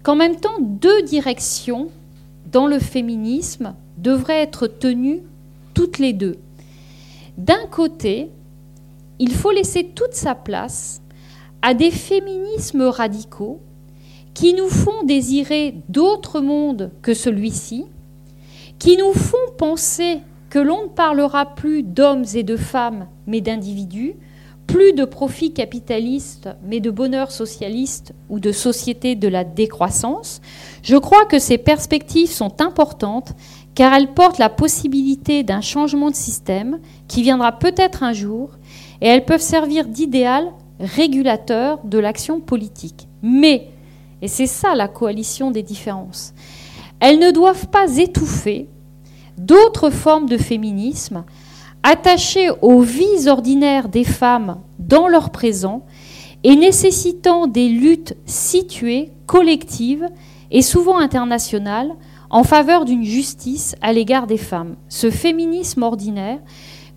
qu'en même temps, deux directions dans le féminisme devraient être tenues toutes les deux. D'un côté, il faut laisser toute sa place à des féminismes radicaux qui nous font désirer d'autres mondes que celui-ci, qui nous font penser que l'on ne parlera plus d'hommes et de femmes, mais d'individus, plus de profits capitalistes, mais de bonheur socialiste ou de société de la décroissance. Je crois que ces perspectives sont importantes car elles portent la possibilité d'un changement de système qui viendra peut-être un jour, et elles peuvent servir d'idéal régulateur de l'action politique. Mais, et c'est ça la coalition des différences, elles ne doivent pas étouffer d'autres formes de féminisme attachées aux vies ordinaires des femmes dans leur présent et nécessitant des luttes situées, collectives et souvent internationales en faveur d'une justice à l'égard des femmes. Ce féminisme ordinaire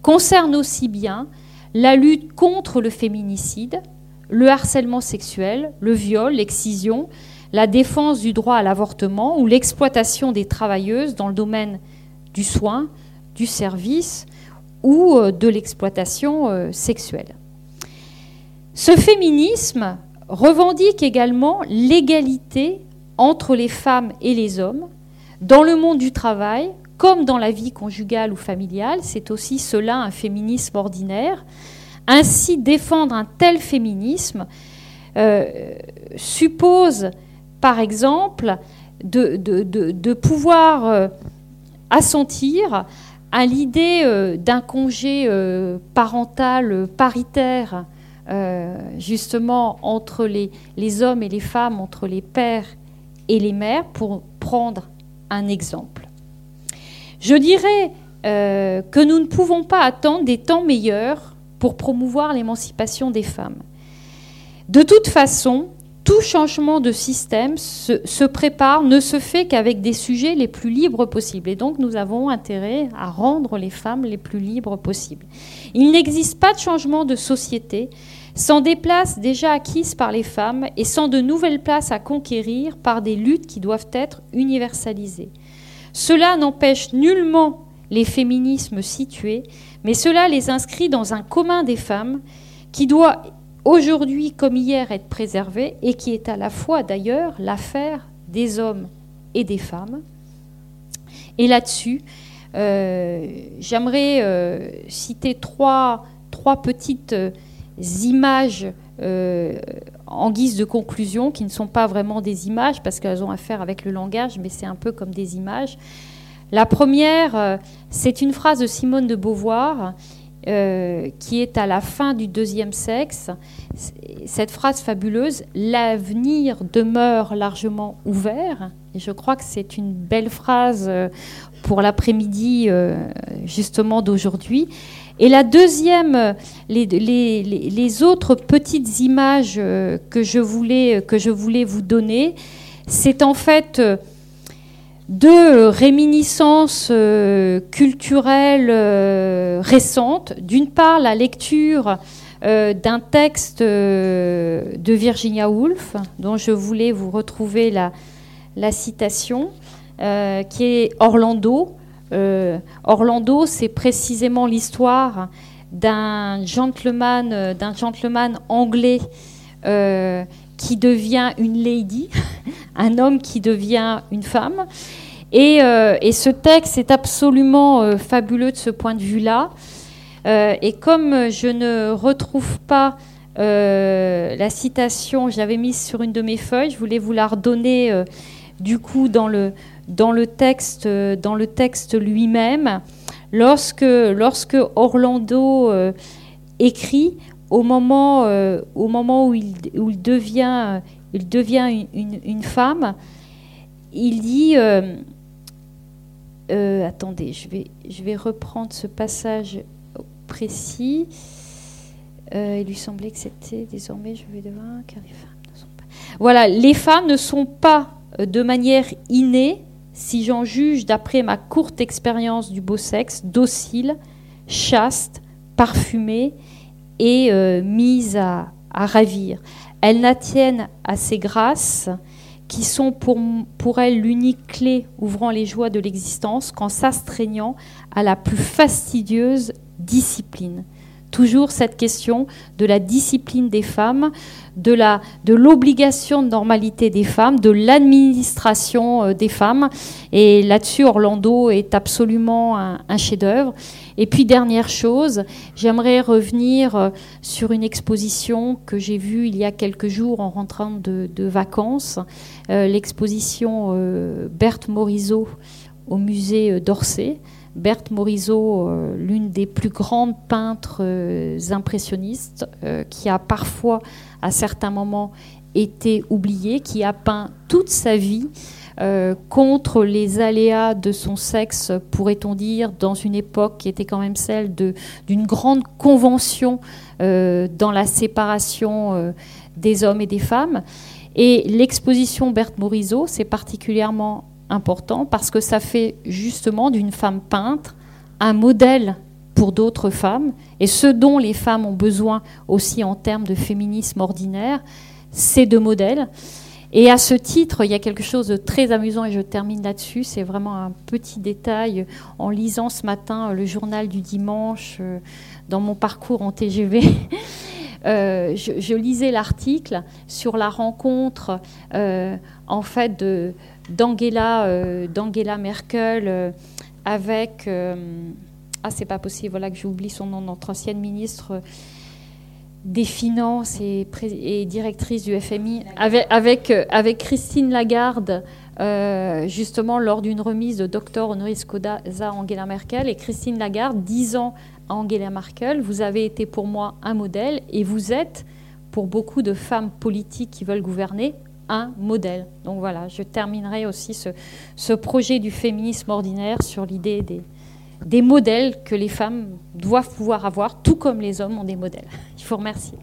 concerne aussi bien la lutte contre le féminicide, le harcèlement sexuel, le viol, l'excision, la défense du droit à l'avortement ou l'exploitation des travailleuses dans le domaine du soin, du service ou euh, de l'exploitation euh, sexuelle. Ce féminisme revendique également l'égalité entre les femmes et les hommes dans le monde du travail comme dans la vie conjugale ou familiale. C'est aussi cela un féminisme ordinaire. Ainsi, défendre un tel féminisme euh, suppose, par exemple, de, de pouvoir assentir à l'idée euh, d'un congé euh, parental paritaire, euh, justement entre les, les, hommes et les femmes, entre les pères et les mères, pour prendre un exemple. Je dirais que nous ne pouvons pas attendre des temps meilleurs pour promouvoir l'émancipation des femmes. De toute façon, tout changement de système se, prépare, ne se fait qu'avec des sujets les plus libres possibles. Et donc nous avons intérêt à rendre les femmes les plus libres possibles. Il n'existe pas de changement de société sans des places déjà acquises par les femmes et sans de nouvelles places à conquérir par des luttes qui doivent être universalisées. Cela n'empêche nullement les féminismes situés, mais cela les inscrit dans un commun des femmes qui doit aujourd'hui comme hier être préservé et qui est à la fois d'ailleurs l'affaire des hommes et des femmes. Et là-dessus, euh, j'aimerais euh, citer trois, trois petites euh, images en guise de conclusion, qui ne sont pas vraiment des images parce qu'elles ont à faire avec le langage, mais c'est un peu comme des images. La première, c'est une phrase de Simone de Beauvoir euh, qui est à la fin du deuxième sexe, cette phrase fabuleuse, l'avenir demeure largement ouvert. Et je crois que c'est une belle phrase euh, pour l'après-midi euh, justement d'aujourd'hui. Et la deuxième, les, les, autres petites images que je voulais, que je voulais vous donner, c'est en fait deux réminiscences euh, culturelles euh, récentes. D'une part, la lecture euh, d'un texte de Virginia Woolf, dont je voulais vous retrouver la, la citation, qui est Orlando. Orlando, c'est précisément l'histoire d'un gentleman, d'un gentleman anglais qui devient une lady, un homme qui devient une femme. Et, euh, ce texte est absolument euh, fabuleux de ce point de vue-là. Euh, et comme je ne retrouve pas la citation, je l'avais mise sur une de mes feuilles, je voulais vous la redonner du coup dans le, dans le texte, dans texte lui-même. Lorsque, lorsque Orlando écrit, au moment, euh, au moment où, il, devient, il devient une, femme, il dit euh, euh, attendez, je vais, je vais reprendre ce passage précis. il lui semblait que c'était désormais, je vais devoir, car les femmes ne sont pas. Voilà, les femmes ne sont pas de manière innée, si j'en juge d'après ma courte expérience du beau sexe, dociles, chastes, parfumées et euh, mise à, ravir. Elles n'attiennent à ces grâces qui sont pour, pour l'unique clé ouvrant les joies de l'existence qu'en s'astreignant à la plus fastidieuse discipline. Toujours cette question de la discipline des femmes, de la de l'obligation de normalité des femmes, de l'administration euh, des femmes. Et là-dessus, Orlando est absolument un chef-d'œuvre. Et puis dernière chose, j'aimerais revenir euh, sur une exposition que j'ai vue il y a quelques jours en rentrant de, vacances, euh, l'exposition euh, Berthe Morisot au musée d'Orsay. Berthe Morisot, l'une des plus grandes peintres impressionnistes, qui a parfois, à certains moments, été oubliée, qui a peint toute sa vie euh, contre les aléas de son sexe, pourrait-on dire, dans une époque qui était quand même celle d'une grande convention euh, dans la séparation euh, des hommes et des femmes. Et l'exposition Berthe Morisot, c'est particulièrement important parce que ça fait justement d'une femme peintre un modèle pour d'autres femmes. Et ce dont les femmes ont besoin aussi en termes de féminisme ordinaire, c'est de modèles. Et à ce titre, il y a quelque chose de très amusant, et je termine là-dessus, c'est vraiment un petit détail. En lisant ce matin le journal du dimanche, euh, dans mon parcours en TGV, euh, je, lisais l'article sur la rencontre, euh, en fait, d'Angela, d'Angela Merkel avec... ah, c'est pas possible, voilà que j'oublie son nom, notre ancienne ministre des finances et, directrice du FMI, avec, euh, avec, Christine Lagarde, euh, justement lors d'une remise de docteur honoris causa Angela Merkel. Et Christine Lagarde disant à Angela Merkel, vous avez été pour moi un modèle et vous êtes, pour beaucoup de femmes politiques qui veulent gouverner, un modèle. Donc voilà, je terminerai aussi ce projet du féminisme ordinaire sur l'idée des, des modèles que les femmes doivent pouvoir avoir, tout comme les hommes ont des modèles. Je vous remercie.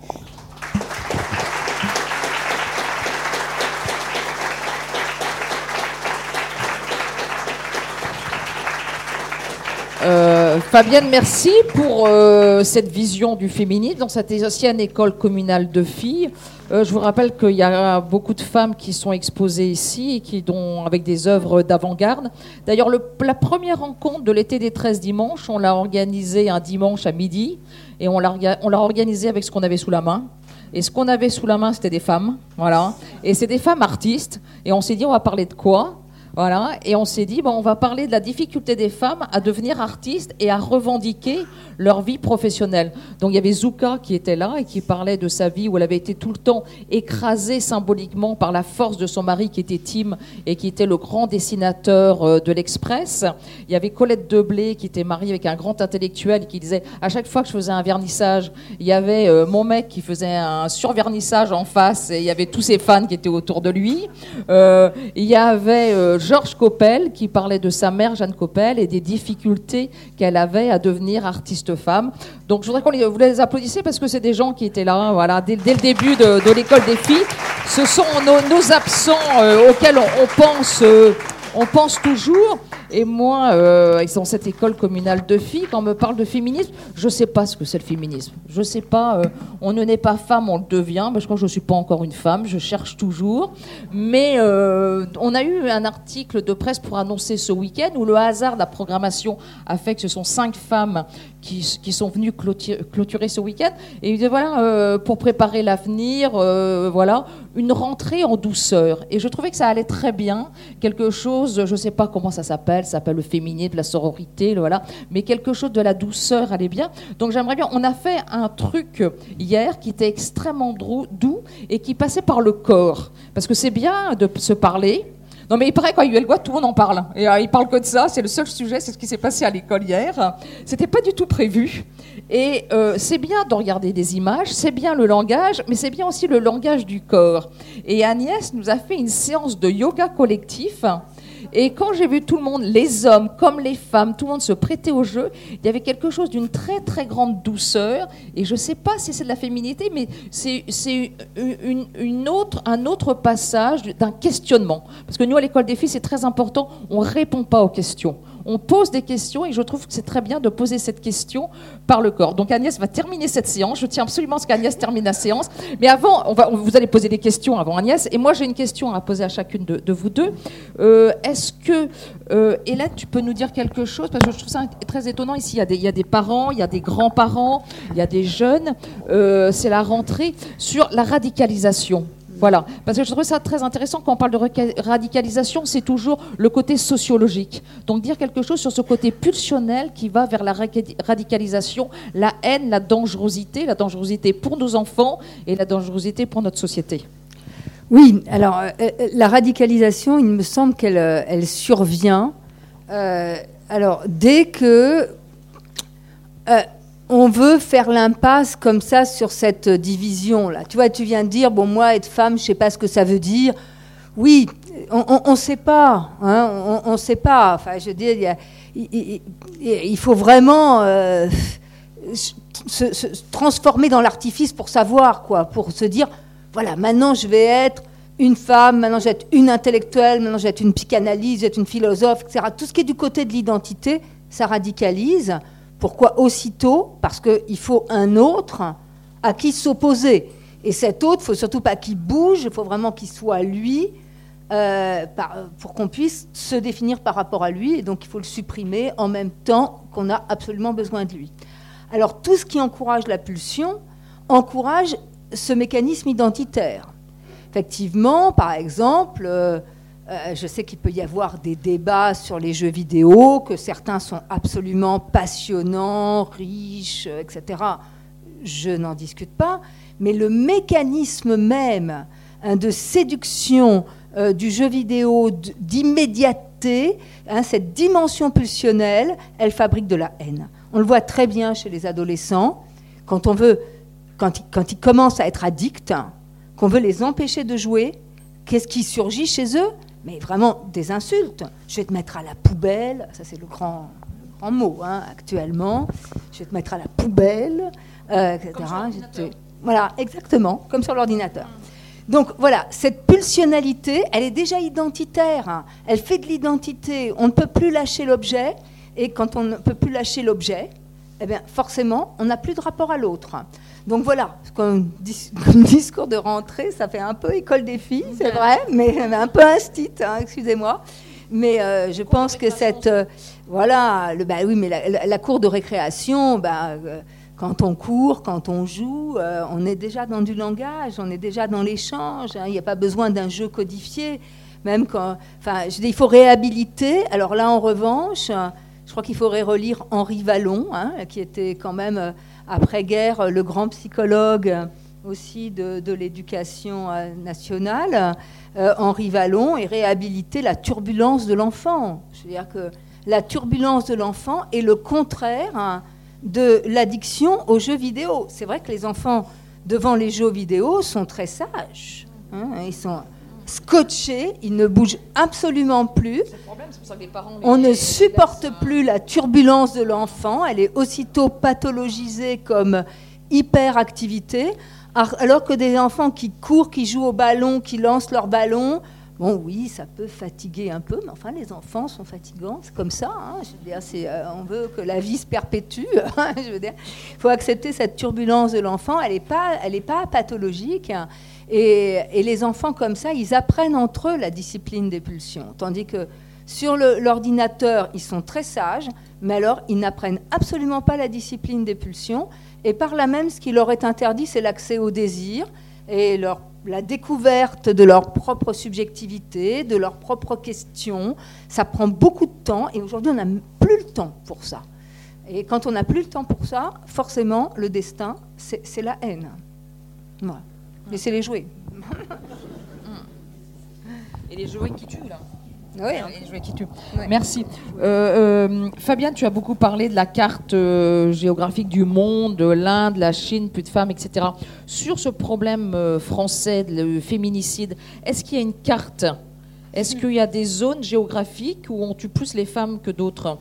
Euh, Fabienne, merci pour euh, cette vision du féminisme dans cette ancienne école communale de filles. Euh, je vous rappelle qu'il y a beaucoup de femmes qui sont exposées ici et qui avec des œuvres d'avant-garde. D'ailleurs, la première rencontre de l'été des 13 dimanches, on l'a organisée un dimanche à midi et on l'a organisée avec ce qu'on avait sous la main. Et ce qu'on avait sous la main, c'était des femmes. Voilà. Et c'est des femmes artistes. Et on s'est dit, on va parler de quoi? Voilà, et on s'est dit, bon, on va parler de la difficulté des femmes à devenir artistes et à revendiquer leur vie professionnelle. Donc il y avait Zuka qui était là et qui parlait de sa vie où elle avait été tout le temps écrasée symboliquement par la force de son mari qui était Tim et qui était le grand dessinateur euh, de l'Express. Il y avait Colette Deblé qui était mariée avec un grand intellectuel qui disait, à chaque fois que je faisais un vernissage, il y avait euh, mon mec qui faisait un survernissage en face et il y avait tous ses fans qui étaient autour de lui. Euh, il y avait Georges Coppel qui parlait de sa mère Jeanne Coppel et des difficultés qu'elle avait à devenir artiste femme. Donc je voudrais qu'on les, applaudisse parce que c'est des gens qui étaient là voilà, dès, le début de, l'école des filles. Ce sont nos, absents euh, auxquels on, pense, euh, on pense toujours. Et moi, euh, dans cette école communale de filles, quand on me parle de féminisme, je ne sais pas ce que c'est le féminisme. Je ne sais pas, euh, on ne naît pas femme, on le devient. Je crois que je ne suis pas encore une femme, je cherche toujours. Mais euh, on a eu un article de presse pour annoncer ce week-end où le hasard de la programmation a fait que ce sont cinq femmes qui, sont venues clôturer, ce week-end. Et il disait, voilà, euh, pour préparer l'avenir, voilà, une rentrée en douceur. Et je trouvais que ça allait très bien. Quelque chose, je ne sais pas comment ça s'appelle, ça s'appelle le féminin, de la sororité, voilà. Mais quelque chose de la douceur allait bien. Donc j'aimerais bien. On a fait un truc hier qui était extrêmement doux et qui passait par le corps. Parce que c'est bien de se parler. Non, mais il paraît qu'à ULGOA, tout le monde en parle. Et euh, il parle que de ça. C'est le seul sujet. C'est ce qui s'est passé à l'école hier. C'était pas du tout prévu. Et euh, c'est bien de regarder des images, c'est bien le langage, mais c'est bien aussi le langage du corps. Et Agnès nous a fait une séance de yoga collectif et quand j'ai vu tout le monde, les hommes comme les femmes, tout le monde se prêter au jeu, il y avait quelque chose d'une très très grande douceur. Et je ne sais pas si c'est de la féminité, mais c'est une, autre, un autre passage d'un questionnement. Parce que nous, à l'école des filles, c'est très important, on ne répond pas aux questions on pose des questions et je trouve que c'est très bien de poser cette question par le corps. Donc Agnès va terminer cette séance. Je tiens absolument à ce qu'Agnès termine la séance. Mais avant, vous allez poser des questions avant Agnès. Et moi, j'ai une question à poser à chacune de, vous deux. Euh, est-ce que, euh, Hélène, tu peux nous dire quelque chose? Parce que je trouve ça très étonnant. Ici, il y a des, il y a des parents, il y a des grands-parents, il y a des jeunes. Euh, c'est la rentrée sur la radicalisation. Voilà, parce que je trouve ça très intéressant quand on parle de radicalisation, c'est toujours le côté sociologique. Donc dire quelque chose sur ce côté pulsionnel qui va vers la radicalisation, la haine, la dangerosité, la dangerosité pour nos enfants et la dangerosité pour notre société. Oui, alors euh, euh, la radicalisation, il me semble qu'elle euh, survient. alors dès que on veut faire l'impasse comme ça sur cette division-là. Tu vois, tu viens de dire, bon, moi, être femme, je sais pas ce que ça veut dire. Oui, on ne sait pas. Hein, on ne sait pas. Enfin, je veux il, faut vraiment euh, se, transformer dans l'artifice pour savoir, quoi, pour se dire, voilà, maintenant je vais être une femme, maintenant être une intellectuelle, maintenant être une psychanalyse, être une philosophe, etc. Tout ce qui est du côté de l'identité, ça radicalise. Pourquoi aussitôt Parce qu'il faut un autre à qui s'opposer. Et cet autre, il faut surtout pas qu'il bouge, il faut vraiment qu'il soit lui, euh, pour qu'on puisse se définir par rapport à lui. Et donc il faut le supprimer en même temps qu'on a absolument besoin de lui. Alors tout ce qui encourage la pulsion encourage ce mécanisme identitaire. Effectivement, par exemple, euh, euh, je sais qu'il peut y avoir des débats sur les jeux vidéo, que certains sont absolument passionnants, riches, etc. Je n'en discute pas mais le mécanisme même hein, de séduction euh, du jeu vidéo, d'immédiateté, hein, cette dimension pulsionnelle, elle fabrique de la haine. On le voit très bien chez les adolescents, quand on veut, quand ils commencent à être addicts, qu'on veut les empêcher de jouer, qu'est-ce qui surgit chez eux? Mais vraiment des insultes. Je vais te mettre à la poubelle, ça c'est le grand, grand mot hein, actuellement. Je vais te mettre à la poubelle, euh, etc. Voilà, exactement, comme sur l'ordinateur. Donc voilà, cette pulsionalité, elle est déjà identitaire. Hein. Elle fait de l'identité. On ne peut plus lâcher l'objet. Et quand on ne peut plus lâcher l'objet, eh bien, forcément, on n'a plus de rapport à l'autre. Donc voilà, comme, discours de rentrée, ça fait un peu école des filles, c'est vrai, mais un peu instit, hein, excusez-moi. Mais euh, je pense que cette. Euh, voilà, le, bah, oui, mais la, cour de récréation, bah, euh, quand on court, quand on joue, on est déjà dans du langage, on est déjà dans l'échange. Hein. Il n'y a pas besoin d'un jeu codifié. Même quand, enfin, je dis, il faut réhabiliter. Alors là, en revanche, je crois qu'il faudrait relire Henri Vallon, hein, qui était quand même après-guerre le grand psychologue aussi de, l'éducation euh, nationale, Henri Vallon, et réhabiliter la turbulence de l'enfant. Je veux dire que la turbulence de l'enfant est le contraire. Hein, de l'addiction aux jeux vidéo. C'est vrai que les enfants devant les jeux vidéo sont très sages. Hein, ils sont scotchés, ils ne bougent absolument plus. On ne supporte plus la turbulence de l'enfant, elle est aussitôt pathologisée comme hyperactivité, alors que des enfants qui courent, qui jouent au ballon, qui lancent leur ballon, Bon, oui, ça peut fatiguer un peu, mais enfin, les enfants sont fatigants, c'est comme ça. Hein, euh, on veut que la vie se perpétue. Hein, il faut accepter cette turbulence de l'enfant. Elle n'est pas, elle pas pathologique. Hein, et, les enfants comme ça, ils apprennent entre eux la discipline des pulsions. Tandis que sur l'ordinateur, ils sont très sages, mais alors ils n'apprennent absolument pas la discipline des pulsions. Et par là même, ce qui leur est interdit, c'est l'accès au désir et leur la découverte de leur propre subjectivité, de leurs propres questions. Ça prend beaucoup de temps et aujourd'hui on n'a plus le temps pour ça. Et quand on n'a plus le temps pour ça, forcément le destin, c'est la haine. Voilà. Laissez-les jouer. Et les jouets qui tuent là oui, hein. Merci. Euh, euh, Fabienne, tu as beaucoup parlé de la carte euh, géographique du monde, de l'Inde, la Chine, plus de femmes, etc. Sur ce problème français, le féminicide, est-ce qu'il y a une carte? Est-ce qu'il y a des zones géographiques où on tue plus les femmes que d'autres?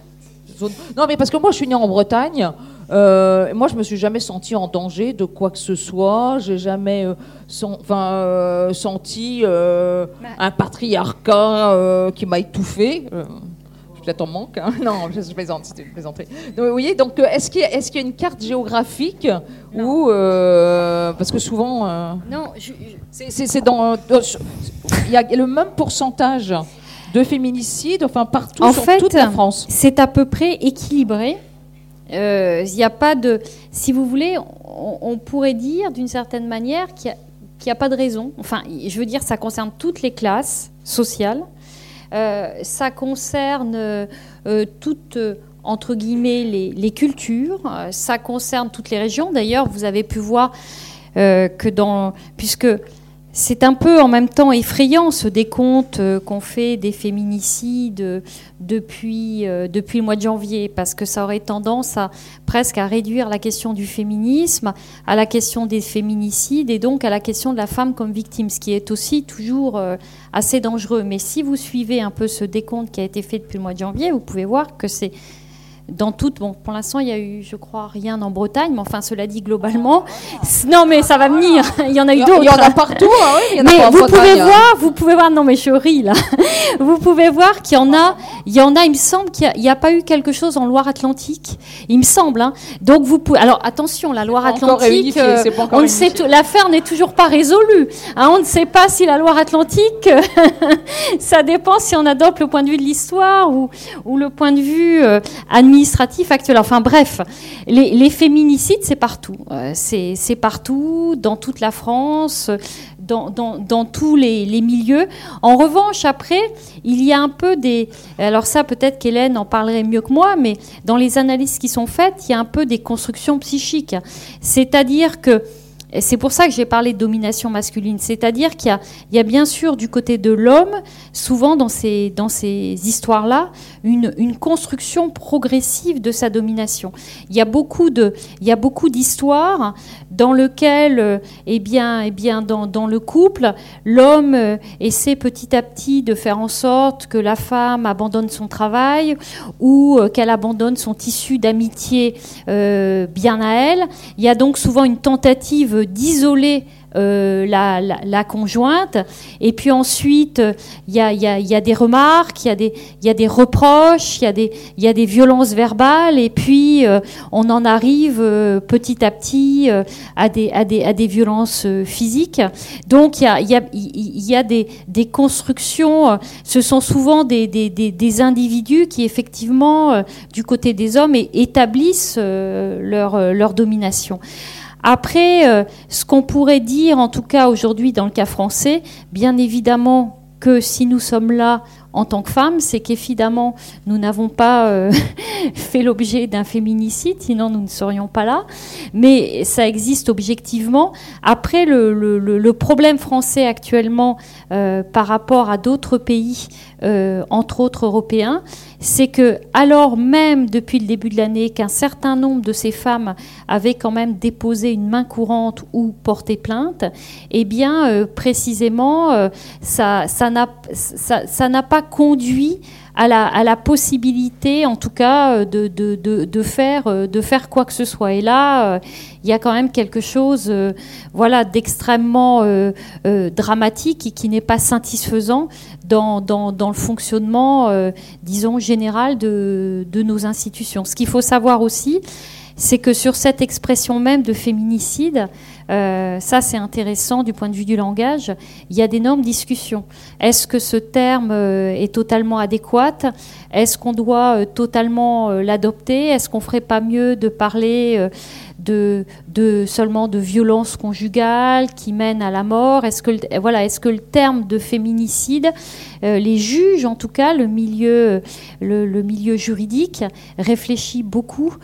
Non, mais parce que moi, je suis née en Bretagne. Euh, moi, je me suis jamais sentie en danger de quoi que ce soit. J'ai jamais euh, euh, senti un patriarcat qui m'a étouffée. Peut-être en manque. Hein. Non, je, plaisante, c'était une plaisanterie. Donc, vous voyez, donc est-ce qu'il y, est qu'il y, a une carte géographique ou parce que souvent, non, c'est dans, il y a le même pourcentage de féminicides, enfin partout en sur fait, toute la France. C'est à peu près équilibré. Il euh, n'y a pas de. Si vous voulez, on, pourrait dire d'une certaine manière qu'il n'y a, pas de raison. Enfin, je veux dire, ça concerne toutes les classes sociales. Euh, ça concerne euh, toutes, entre guillemets, les, cultures. ça concerne toutes les régions. D'ailleurs, vous avez pu voir que dans. Puisque c'est un peu en même temps effrayant ce décompte euh, qu'on fait des féminicides depuis, euh, depuis le mois de janvier, parce que ça aurait tendance à presque à réduire la question du féminisme à la question des féminicides et donc à la question de la femme comme victime, ce qui est aussi toujours euh, assez dangereux. Mais si vous suivez un peu ce décompte qui a été fait depuis le mois de janvier, vous pouvez voir que c'est dans toutes, bon, pour l'instant, il y a eu, je crois, rien en Bretagne, mais enfin, cela dit, globalement, non, mais ça va venir. Il y en a eu d'autres. Il y en a partout, hein, oui, il y en a mais pas en vous Bretagne, pouvez hein. voir, vous pouvez voir, non, mais je ris là. Vous pouvez voir qu'il y en a, il y en a, il me semble qu'il n'y a, pas eu quelque chose en Loire-Atlantique. Il me semble, hein. Donc, vous pouvez, alors attention, la Loire-Atlantique, euh, on sait, l'affaire n'est toujours pas résolue. hein. on ne sait pas si la Loire-Atlantique, ça dépend si on adopte le point de vue de l'histoire ou, ou le point de vue euh, administratif actuel. Enfin bref, les, les féminicides, c'est partout. Euh, c'est partout, dans toute la France, dans, tous les, milieux. En revanche, après, il y a un peu des... Alors ça, peut-être qu'Hélène en parlerait mieux que moi, mais dans les analyses qui sont faites, il y a un peu des constructions psychiques. C'est-à-dire que c'est pour ça que j'ai parlé de domination masculine. C'est-à-dire qu'il y a, bien sûr du côté de l'homme, souvent dans ces, dans ces histoires-là, une, une construction progressive de sa domination. Il y a beaucoup d'histoires dans lesquelles, euh, eh bien, eh bien, dans, dans le couple, l'homme euh, essaie petit à petit de faire en sorte que la femme abandonne son travail ou euh, qu'elle abandonne son tissu d'amitié bien à elle. Il y a donc souvent une tentative d'isoler euh, la, conjointe. Et puis ensuite, euh, il y y a- des remarques, il y, a des- il y a des reproches, il y a des, violences verbales. Et puis, euh, on en arrive euh, petit à petit euh, à, des, à, des, à des violences euh, physiques. Donc, il y a, y a, des, des constructions. euh, Ce sont souvent des, des, individus qui, effectivement, euh, du côté des hommes, établissent euh, leur, euh, leur domination. Après, euh, ce qu'on pourrait dire, en tout cas aujourd'hui dans le cas français, bien évidemment que si nous sommes là en tant que femmes, c'est qu'évidemment nous n'avons pas euh, fait l'objet d'un féminicide, sinon nous ne serions pas là. Mais ça existe objectivement. Après, le, problème français actuellement euh, par rapport à d'autres pays, euh, entre autres européens, c'est que alors même depuis le début de l'année qu'un certain nombre de ces femmes avaient quand même déposé une main courante ou porté plainte, eh bien euh, précisément euh, ça n'a pas conduit à la, possibilité, en tout cas, euh, de, de, de, faire, euh, de faire quoi que ce soit. Et là, euh, il y a quand même quelque chose voilà, d'extrêmement dramatique et qui n'est pas satisfaisant dans, dans, dans le fonctionnement, disons, général de, de nos institutions. Ce qu'il faut savoir aussi, c'est que sur cette expression même de féminicide, euh, ça c'est intéressant du point de vue du langage, il y a d'énormes discussions. Est-ce que ce terme euh, est totalement adéquat? Est-ce qu'on doit euh, totalement l'adopter? Est-ce qu'on ferait pas mieux de parler de, seulement de violence conjugale qui mène à la mort? Est-ce que le- voilà, est-ce que le terme de féminicide, les juges en tout cas, le milieu, juridique réfléchit beaucoup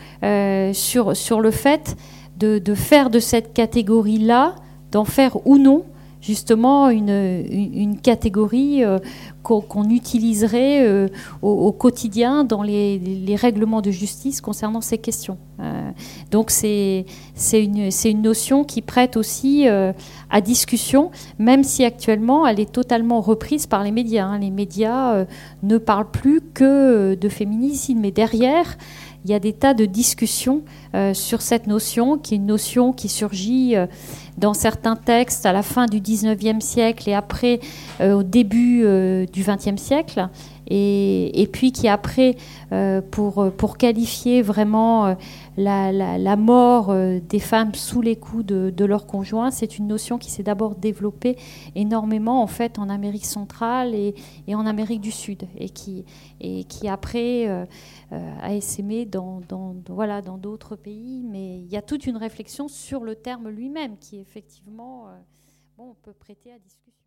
sur sur le fait de, faire de cette catégorie-là, d'en faire ou non justement une, une, catégorie euh, qu'on utiliserait euh, au, quotidien dans les, les règlements de justice concernant ces questions. Euh, donc c'est une, une notion qui prête aussi à discussion, même si actuellement elle est totalement reprise par les médias. hein. Les médias ne parlent plus que de féminicide, mais derrière, il y a des tas de discussions euh, sur cette notion, qui est une notion qui surgit euh, dans certains textes à la fin du 19e siècle et après euh, au début du 20e siècle, et, et puis qui après, pour, pour qualifier vraiment la, mort euh, des femmes sous les coups de, de leurs conjoints, c'est une notion qui s'est d'abord développée énormément en fait en Amérique centrale et, en Amérique du Sud, et qui, après euh, euh, a essaimé dans, d'autres pays, mais il y a toute une réflexion sur le terme lui-même qui effectivement, bon, on peut prêter à discussion.